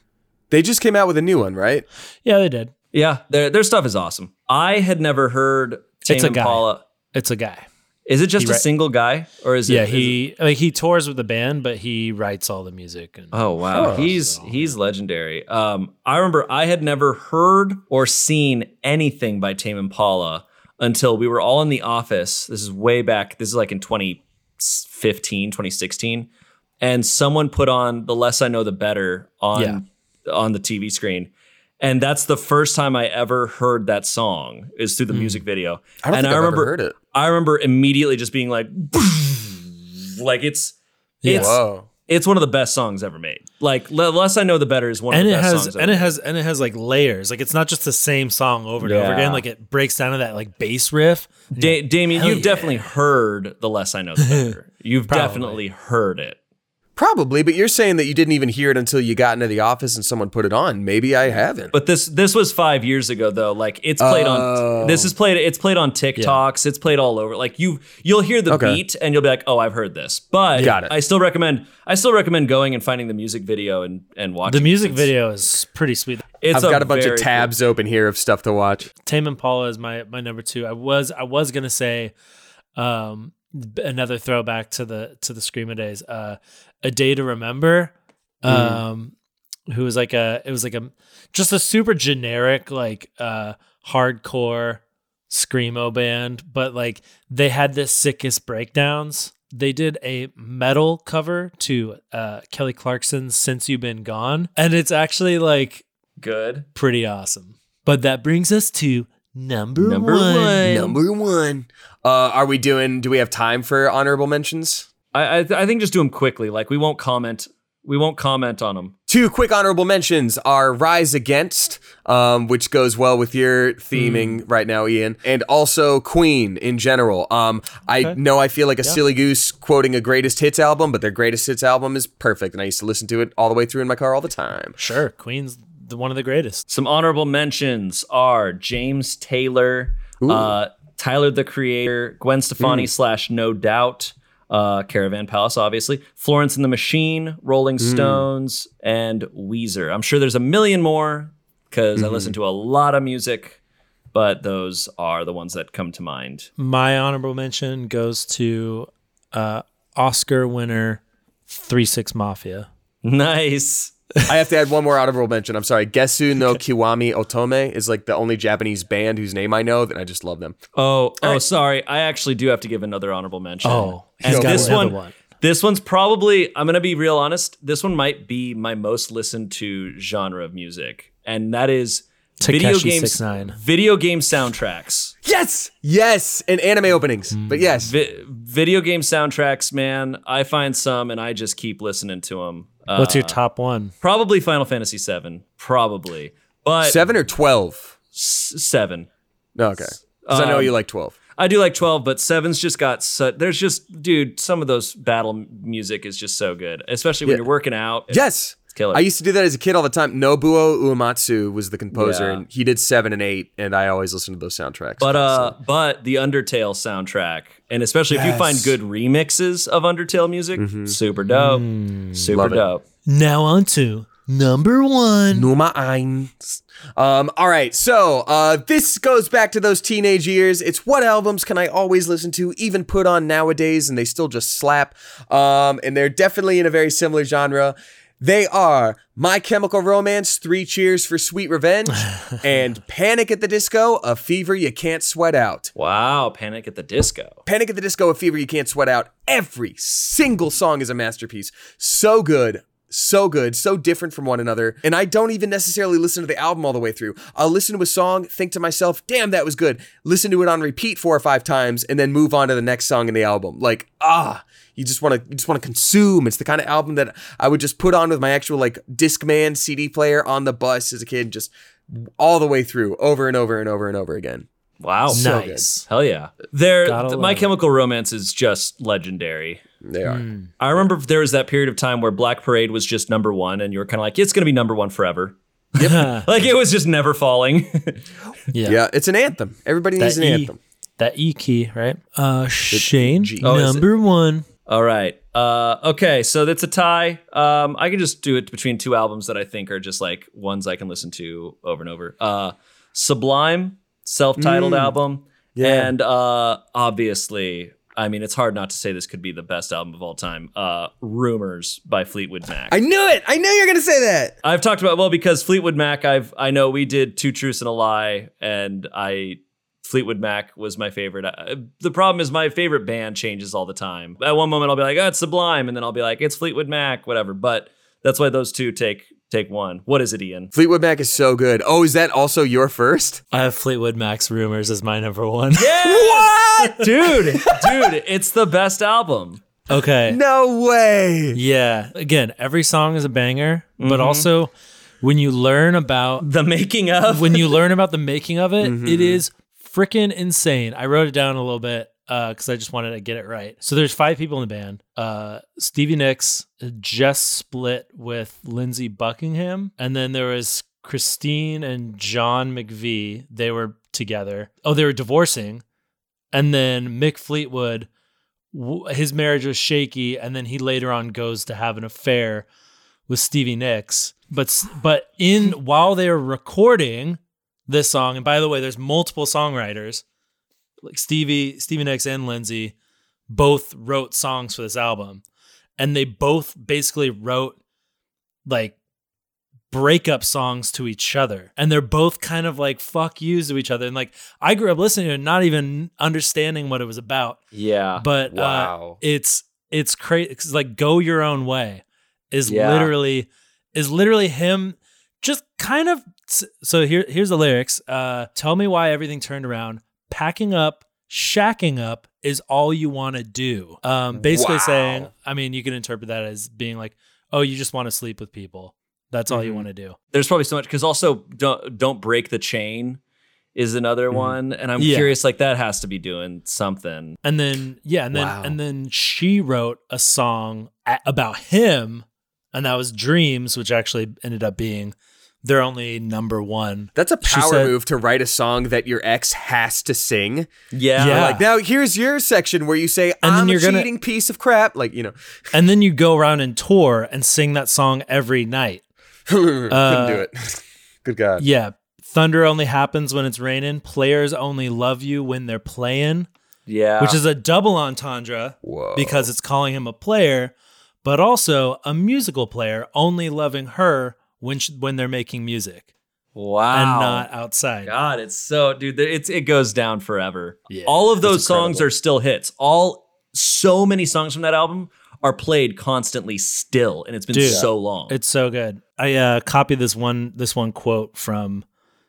they just came out with a new one, right? Yeah, they did. Yeah, their their stuff is awesome. I had never heard Tame It's a guy. Impala. It's a guy. Is it just He a wri- single guy, or is it? Yeah, is it- he like he tours with the band, but he writes all the music. And Oh wow, Oh. he's he's legendary. Um, I remember I had never heard or seen anything by Tame Impala until we were all in the office. This is way back. This is like in 2015, 2016, and someone put on "The Less I Know, the Better" on Yeah. on the TV screen. And that's the first time I ever heard that song is through the hmm. music video. I don't and I I've remember heard it. I remember immediately just being like, like it's it's Whoa. it's one of the best songs ever made. Like le- less I know, the better is one and of it the best has songs. and ever it has and it has like layers. Like it's not just the same song over and over again. Like it breaks down to that like bass riff. Da- Damien, you've yeah. definitely heard the less I know, the better. You've Probably. definitely heard it. Probably, but you're saying that you didn't even hear it until you got into the office and someone put it on. Maybe I haven't. But this this was five years ago though. Like it's played Oh. on this is played it's played on TikToks. It's played all over. Like you you'll hear the Okay. beat and you'll be like, oh, I've heard this. But Got it. I still recommend I still recommend going and finding the music video and and watching. The music It's- video is pretty sweet. It's I've got a bunch of very tabs open here of stuff to watch. Tame Impala is my my number two. I was I was gonna say um another throwback to the to the Screamo days. Uh A Day to Remember. Um who was like a it was like a just a super generic like uh hardcore screamo band, but like they had the sickest breakdowns. They did a metal cover to uh Kelly Clarkson's Since You've Been Gone. And it's actually like good. pretty awesome. But that brings us to number, Number one. one. Number one. Uh, are we doing? Do we have time for honorable mentions? I I, I think just do them quickly. Like we won't comment. We won't comment on them. Two quick honorable mentions are Rise Against, um, which goes well with your theming Hmm. right now, Ian, and also Queen in general. Um, I know I feel like a silly goose quoting a greatest hits album, but their greatest hits album is perfect, and I used to listen to it all the way through in my car all the time. Sure, Queen's the one of the greatest. Some honorable mentions are James Taylor, uh, Tyler the Creator, Gwen Stefani slash No Doubt, uh, Caravan Palace, obviously, Florence and the Machine, Rolling Stones, and Weezer. I'm sure there's a million more because I listen to a lot of music, but those are the ones that come to mind. My honorable mention goes to uh, Oscar winner Three Six Mafia. Nice. I have to add one more honorable mention. I'm sorry. Gesu no Kiwami Otome is like the only Japanese band whose name I know, that I just love them. Oh, oh, sorry. I actually do have to give another honorable mention. Oh, and this one, one. this one's probably. I'm gonna be real honest. This one might be my most listened to genre of music, and that is video Tekashi games. 69. Video game soundtracks. Yes, yes, and anime openings. But yes, Vi- video game soundtracks, man. I find some, and I just keep listening to them. Uh, What's your top one? probably Final Fantasy VII. Probably, but seven or twelve. s- seven. Okay. Because I know Um, you like twelve. I do like 12, but Seven's just got so there's just dude, some of those battle music is just so good, especially when Yeah. you're working out. It's- Yes. it's killer. I used to do that as a kid all the time. Nobuo Uematsu was the composer, Yeah. and he did seven and eight, and I always listened to those soundtracks. but uh but the Undertale soundtrack, and especially if you find Mm-hmm. good remixes of Undertale music, super dope. Super Love it. dope. Now on to number one. Nummer eins. Um, all right, so uh, this goes back to those teenage years. It's what albums can I always listen to, even put on nowadays, and they still just slap. Um, and they're definitely in a very similar genre. They are My Chemical Romance, Three Cheers for Sweet Revenge, and Panic at the Disco, A Fever You Can't Sweat Out. Wow, Panic at the Disco. Panic at the Disco, A Fever You Can't Sweat Out. Every single song is a masterpiece. So good. So good, so different from one another. And I don't even necessarily listen to the album all the way through. I'll listen to a song, think to myself, damn, that was good. Listen to it on repeat four or five times, and then move on to the next song in the album. Like, ah, you just want to you just want to consume. It's the kind of album that I would just put on with my actual like Discman CD player on the bus as a kid, just all the way through, over and over and over and over again. Wow. So nice. Hell yeah. There th- My. Chemical Romance is just legendary. They are. I remember there was that period of time where Black Parade was just number one, and you were kind of like, it's going to be number one forever. Like it was just never falling. yeah. Yeah, it's an anthem. Everybody needs That an E, anthem. that E key, right? Uh, Shayne, G. Oh, number one. All right. Uh, okay, so that's a tie. Um, I can just do it between two albums that I think are just like ones I can listen to over and over. Uh, Sublime, self-titled album, Yeah. and uh, obviously, I mean, it's hard not to say this could be the best album of all time. Uh, Rumors by Fleetwood Mac. I knew it. I knew you were gonna say that. I've talked about well because Fleetwood Mac. I've I know we did Two Truths and a Lie, and I Fleetwood Mac was my favorite. Uh, the problem is my favorite band changes all the time. At one moment I'll be like, oh, it's Sublime, and then I'll be like, it's Fleetwood Mac, whatever. But that's why those two take take one. What is it, Ian? Fleetwood Mac is so good. Oh, is that also your first? I have Fleetwood Mac's Rumors as my number one. What, dude? Dude, it's the best album. okay. No way. Yeah. Again, every song is a banger, but also when you learn about The making of. when you learn about the making of it, Mm-hmm. it is freaking insane. I wrote it down a little bit. Because I just wanted to get it right. So there's five people in the band. Uh, Stevie Nicks just split with Lindsey Buckingham, and then there was Christine and John McVie. They were together. Oh, they were divorcing, and then Mick Fleetwood. w- His marriage was shaky, and then he later on goes to have an affair with Stevie Nicks. But but in while they were recording this song, and by the way, there's multiple songwriters like Stevie, Stevie Nicks and Lindsey both wrote songs for this album. And they both basically wrote like breakup songs to each other. And they're both kind of like fuck yous to each other. And like I grew up listening to it, not even understanding what it was about. Yeah. But uh, Wow. it's it's crazy. It's like go your own way is Yeah. literally is literally him just kind of so here here's the lyrics. Uh tell me why everything turned around. Packing up, shacking up is all you want to do. Um basically Wow. saying, I mean, you can interpret that as being like, oh, you just want to sleep with people. That's all you Mhm. want to do. There's probably so much because also don't don't break the chain is another Mhm. one, and I'm Yeah. curious like that has to be doing something. And then yeah, and then Wow. and then she wrote a song about him, and that was Dreams, which actually ended up being their only number one. That's a power said- move to write a song that your ex has to sing. Yeah. Yeah. Like now, here's your section where you say, And then "I'm you're a gonna- cheating piece of crap." Like you know, And then you go around and tour and sing that song every night. couldn't Uh, do it. Good God. Yeah. Thunder only happens when it's raining. Players only love you when they're playing, Yeah. which is a double entendre Whoa. because it's calling him a player, but also a musical player only loving her when sh- when they're making music wow. and not outside. God, it's so dude. It's it goes down forever. Yeah, All of those songs are still hits. All so many songs from that album are played constantly still, and it's been Dude, so long. It's so good. I uh, copied this one this one quote from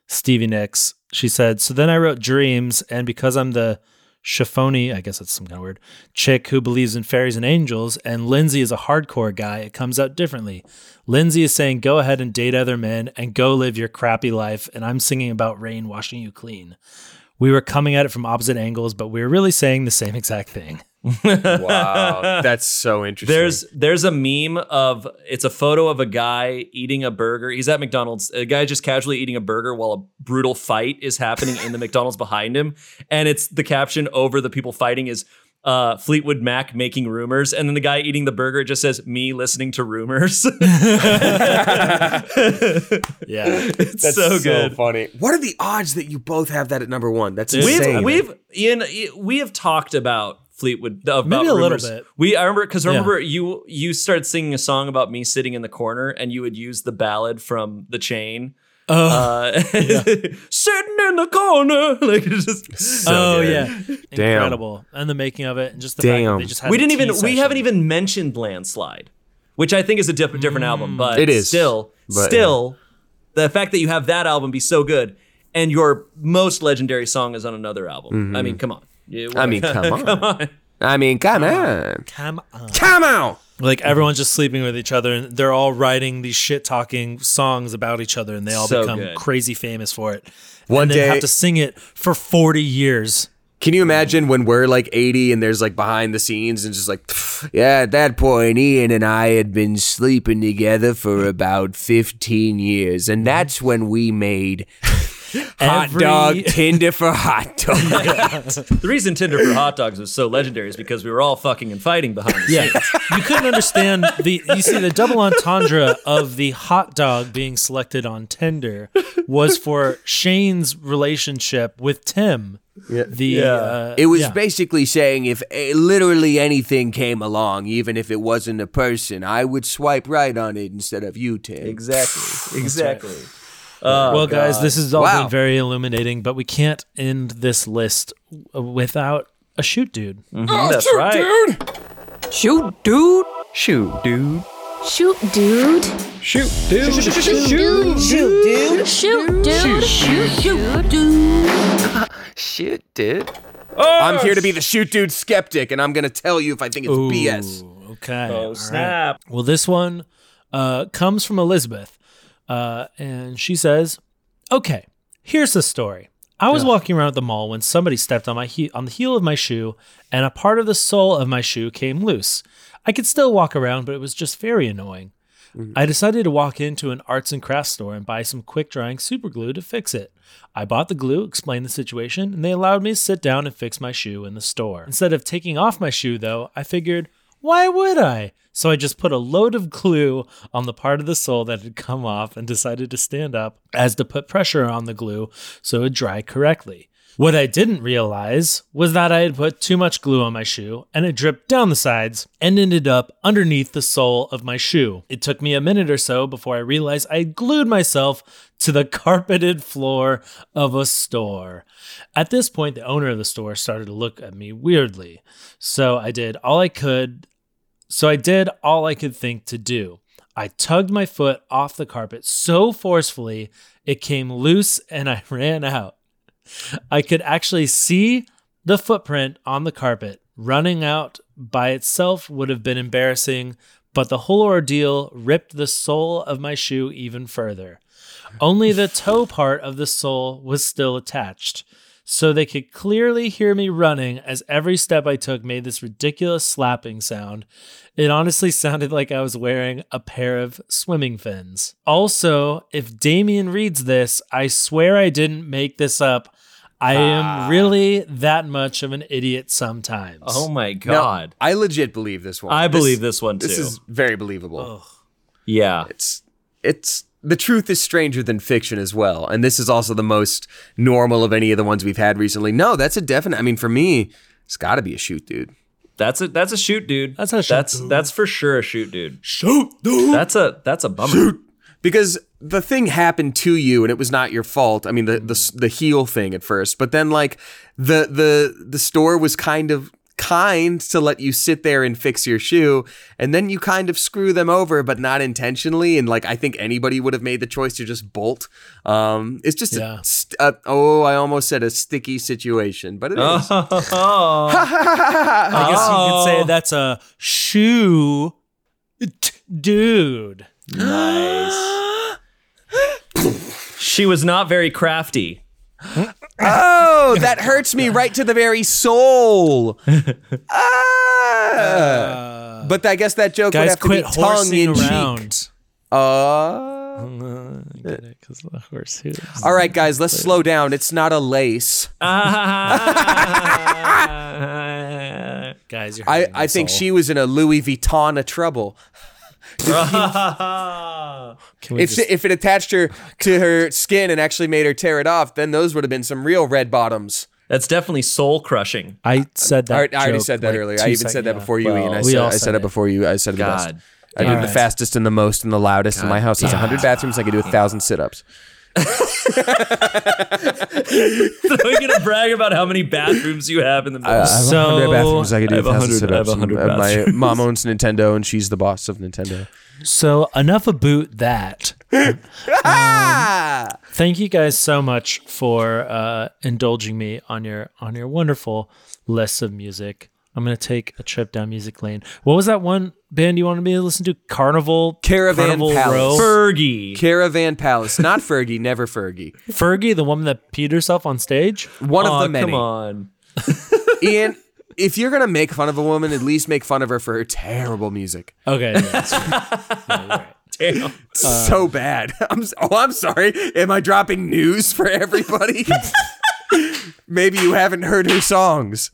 Stevie Nicks. She said, "So then I wrote Dreams, and because I'm the chiffony, I guess that's some kind of word, chick who believes in fairies and angels, and Lindsey is a hardcore guy, it comes out differently. Lindsey is saying, go ahead and date other men and go live your crappy life, and I'm singing about rain washing you clean. We were coming at it from opposite angles, but we were really saying the same exact thing. Wow, that's so interesting. There's there's a meme of it's a photo of a guy eating a burger. He's at McDonald's. A guy just casually eating a burger while a brutal fight is happening in the McDonald's behind him, and it's the caption over the people fighting is uh, Fleetwood Mac making rumors, and then the guy eating the burger just says me listening to rumors. Yeah. it's That's so good. funny. What are the odds that you both have that at number one? That's Dude, insane. We've we've Ian we have talked about Fleetwood about Maybe a little rumors. bit. We I remember because Yeah. remember you you started singing a song about me sitting in the corner and you would use the ballad from The Chain. Oh, Uh, sitting in the corner, like it's just. oh good. yeah. Damn. Incredible. And the making of it and just the fact that Damn. they just had we didn't tea even we haven't even mentioned Landslide, which I think is a diff- different album, but It is, still but, still the fact that you have that album be so good and your most legendary song is on another album. I mean, come on. I mean, come on. come on. I mean, come on. Come on. Come on. Like everyone's just sleeping with each other and they're all writing these shit talking songs about each other and they all So become good. crazy famous for it. One and day- have to sing it for 40 years. Can you imagine when we're like 80 and there's like behind the scenes and just like, yeah, at that point, Ian and I had been sleeping together for about 15 years. And that's when we made hot Every- dog Tinder for hot dog. The reason Tinder for hot dogs was so legendary is because we were all fucking and fighting behind the Yeah. scenes. you couldn't understand the you see the double entendre of the hot dog being selected on Tinder was for Shayne's relationship with Tim. Yeah. The uh, It was yeah. basically saying if eh, literally anything came along, even if it wasn't a person, I would swipe right on it instead of you, Tim. Exactly. Exactly. Well, guys, this has all Wow. been very illuminating, but we can't end this list without a shoot dude. That's right. Shoot, dude. Shoot, dude. Shoot, dude. Shoot, dude. Shoot, dude. Shoot, dude. Shoot, dude. Shoot, dude. Shit, dude. I'm here to be the shoot dude skeptic, and I'm going to tell you if I think it's BS. Okay. Oh, all right. snap. Well, this one uh, comes from Elizabeth, uh, and she says, "Okay, here's the story. I was walking around at the mall when somebody stepped on my he- on the heel of my shoe, and a part of the sole of my shoe came loose. I could still walk around, but it was just very annoying. I decided to walk into an arts and crafts store and buy some quick drying super glue to fix it. I bought the glue, explained the situation, and they allowed me to sit down and fix my shoe in the store. Instead of taking off my shoe, though, I figured, why would I? So I just put a load of glue on the part of the sole that had come off and decided to stand up as to put pressure on the glue so it would dry correctly. What I didn't realize was that I had put too much glue on my shoe and it dripped down the sides and ended up underneath the sole of my shoe. It took me a minute or so before I realized I had glued myself to the carpeted floor of a store. At this point, the owner of the store started to look at me weirdly. So I did all I could. So I did all I could think to do. I tugged my foot off the carpet so forcefully it came loose and I ran out. I could actually see the footprint on the carpet. Running out by itself would have been embarrassing, but the whole ordeal ripped the sole of my shoe even further. Only the toe part of the sole was still attached, so they could clearly hear me running as every step I took made this ridiculous slapping sound. It honestly sounded like I was wearing a pair of swimming fins. Also, if Damien reads this, I swear I didn't make this up. I am really that much of an idiot sometimes. Oh my Now, god. I legit believe this one. I believe this one too. This is very believable. yeah. It's it's the truth is stranger than fiction as well, and this is also the most normal of any of the ones we've had recently. No, that's a definite. I mean, for me, it's got to be a shoot, dude. That's a that's a shoot, dude. That's a shoot, That's dude. that's for sure a shoot, dude. Shoot, dude. That's a that's a bummer. Because the thing happened to you and it was not your fault. I mean the the the heel thing at first, but then like the the the store was kind of kind to let you sit there and fix your shoe and then you kind of screw them over but not intentionally and like I think anybody would have made the choice to just bolt. Um it's just Yeah. a, st- a oh I almost said a sticky situation, but it is. Oh. I guess you could say that's a shoe t- dude. Nice. she was not very crafty. Oh, that hurts me right to the very soul. Ah. but I guess that joke would have to be tongue horsing in cheek. around. Uh, Get it? Because the horse hooves. all right, guys, let's slow down. It's not a lace. Guys, you're I, I think soul. she was in a Louis Vuitton of trouble. Can If, just- if it attached her to her skin and actually made her tear it off, then those would have been some real red bottoms. That's definitely soul crushing. I said that. I, I already said that like earlier. I even sec- said that yeah. before you, Well, Ian. I we said, all I said said it it. before you. I said it the best. God. I did the fastest and the most and the loudest, and my house has 100 bathrooms. I could do a thousand sit-ups. We're gonna brag about how many bathrooms you have in the I middle. have So- 100 bathrooms. I could do I a have 100 thousand I have sit-ups. 100 and, uh, my mom owns Nintendo, and she's the boss of Nintendo. So enough about that. Ah! Thank you guys so much for uh, indulging me on your on your wonderful list of music. I'm gonna take a trip down music lane. What was that one band you wanted me to listen to? Carnival Caravan Carnival Palace. Row? Fergie. Caravan Palace, not Fergie, never Fergie. Fergie, the woman that peed herself on stage. One Aw, of the many. Come on. Ian, if you're gonna make fun of a woman, at least make fun of her for her terrible music. Okay, yeah, that's right. Yeah, you're right. Damn. so bad. I'm s- oh, I'm sorry. Am I dropping news for everybody? Maybe you haven't heard her songs.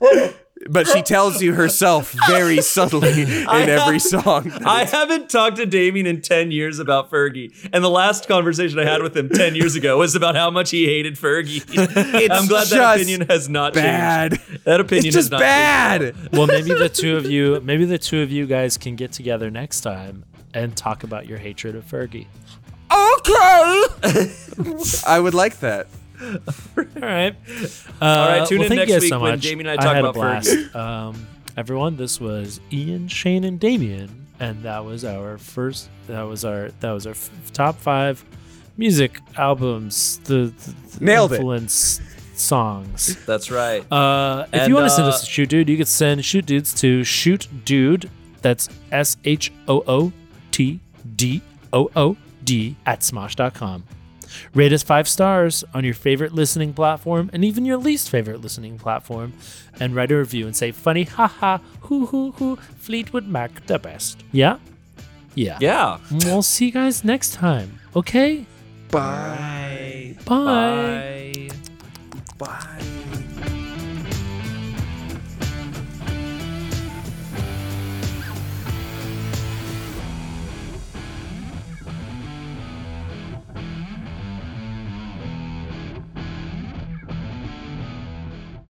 But she tells you herself very subtly in every song. I haven't talked to Damien in 10 years about Fergie. And the last conversation I had with him 10 years ago was about how much he hated Fergie. I'm glad that opinion has not bad. changed. That opinion It's has just not bad. changed. Well, maybe the two of you, maybe the two of you guys can get together next time and talk about your hatred of Fergie. Okay. I would like that. All right. Uh, All right, tune well, in thank next you guys week so when much. Jamie and I talk had a about blast. Um, everyone, this was Ian, Shayne, and Damien, and that was our first. That was our. That was our f- top five music albums. The, the, the Nailed it. influence songs. That's right. Uh, if And, you want to send uh, us a shoot dude, you can send shoot dudes to shoot dude. That's S H O O T D O O D at smosh.com. Rate us five stars on your favorite listening platform and even your least favorite listening platform, and write a review and say, funny, haha, hoo hoo hoo, Fleetwood Mac the best. Yeah? Yeah. Yeah. We'll see you guys next time, okay? Bye. Bye. Bye. Bye.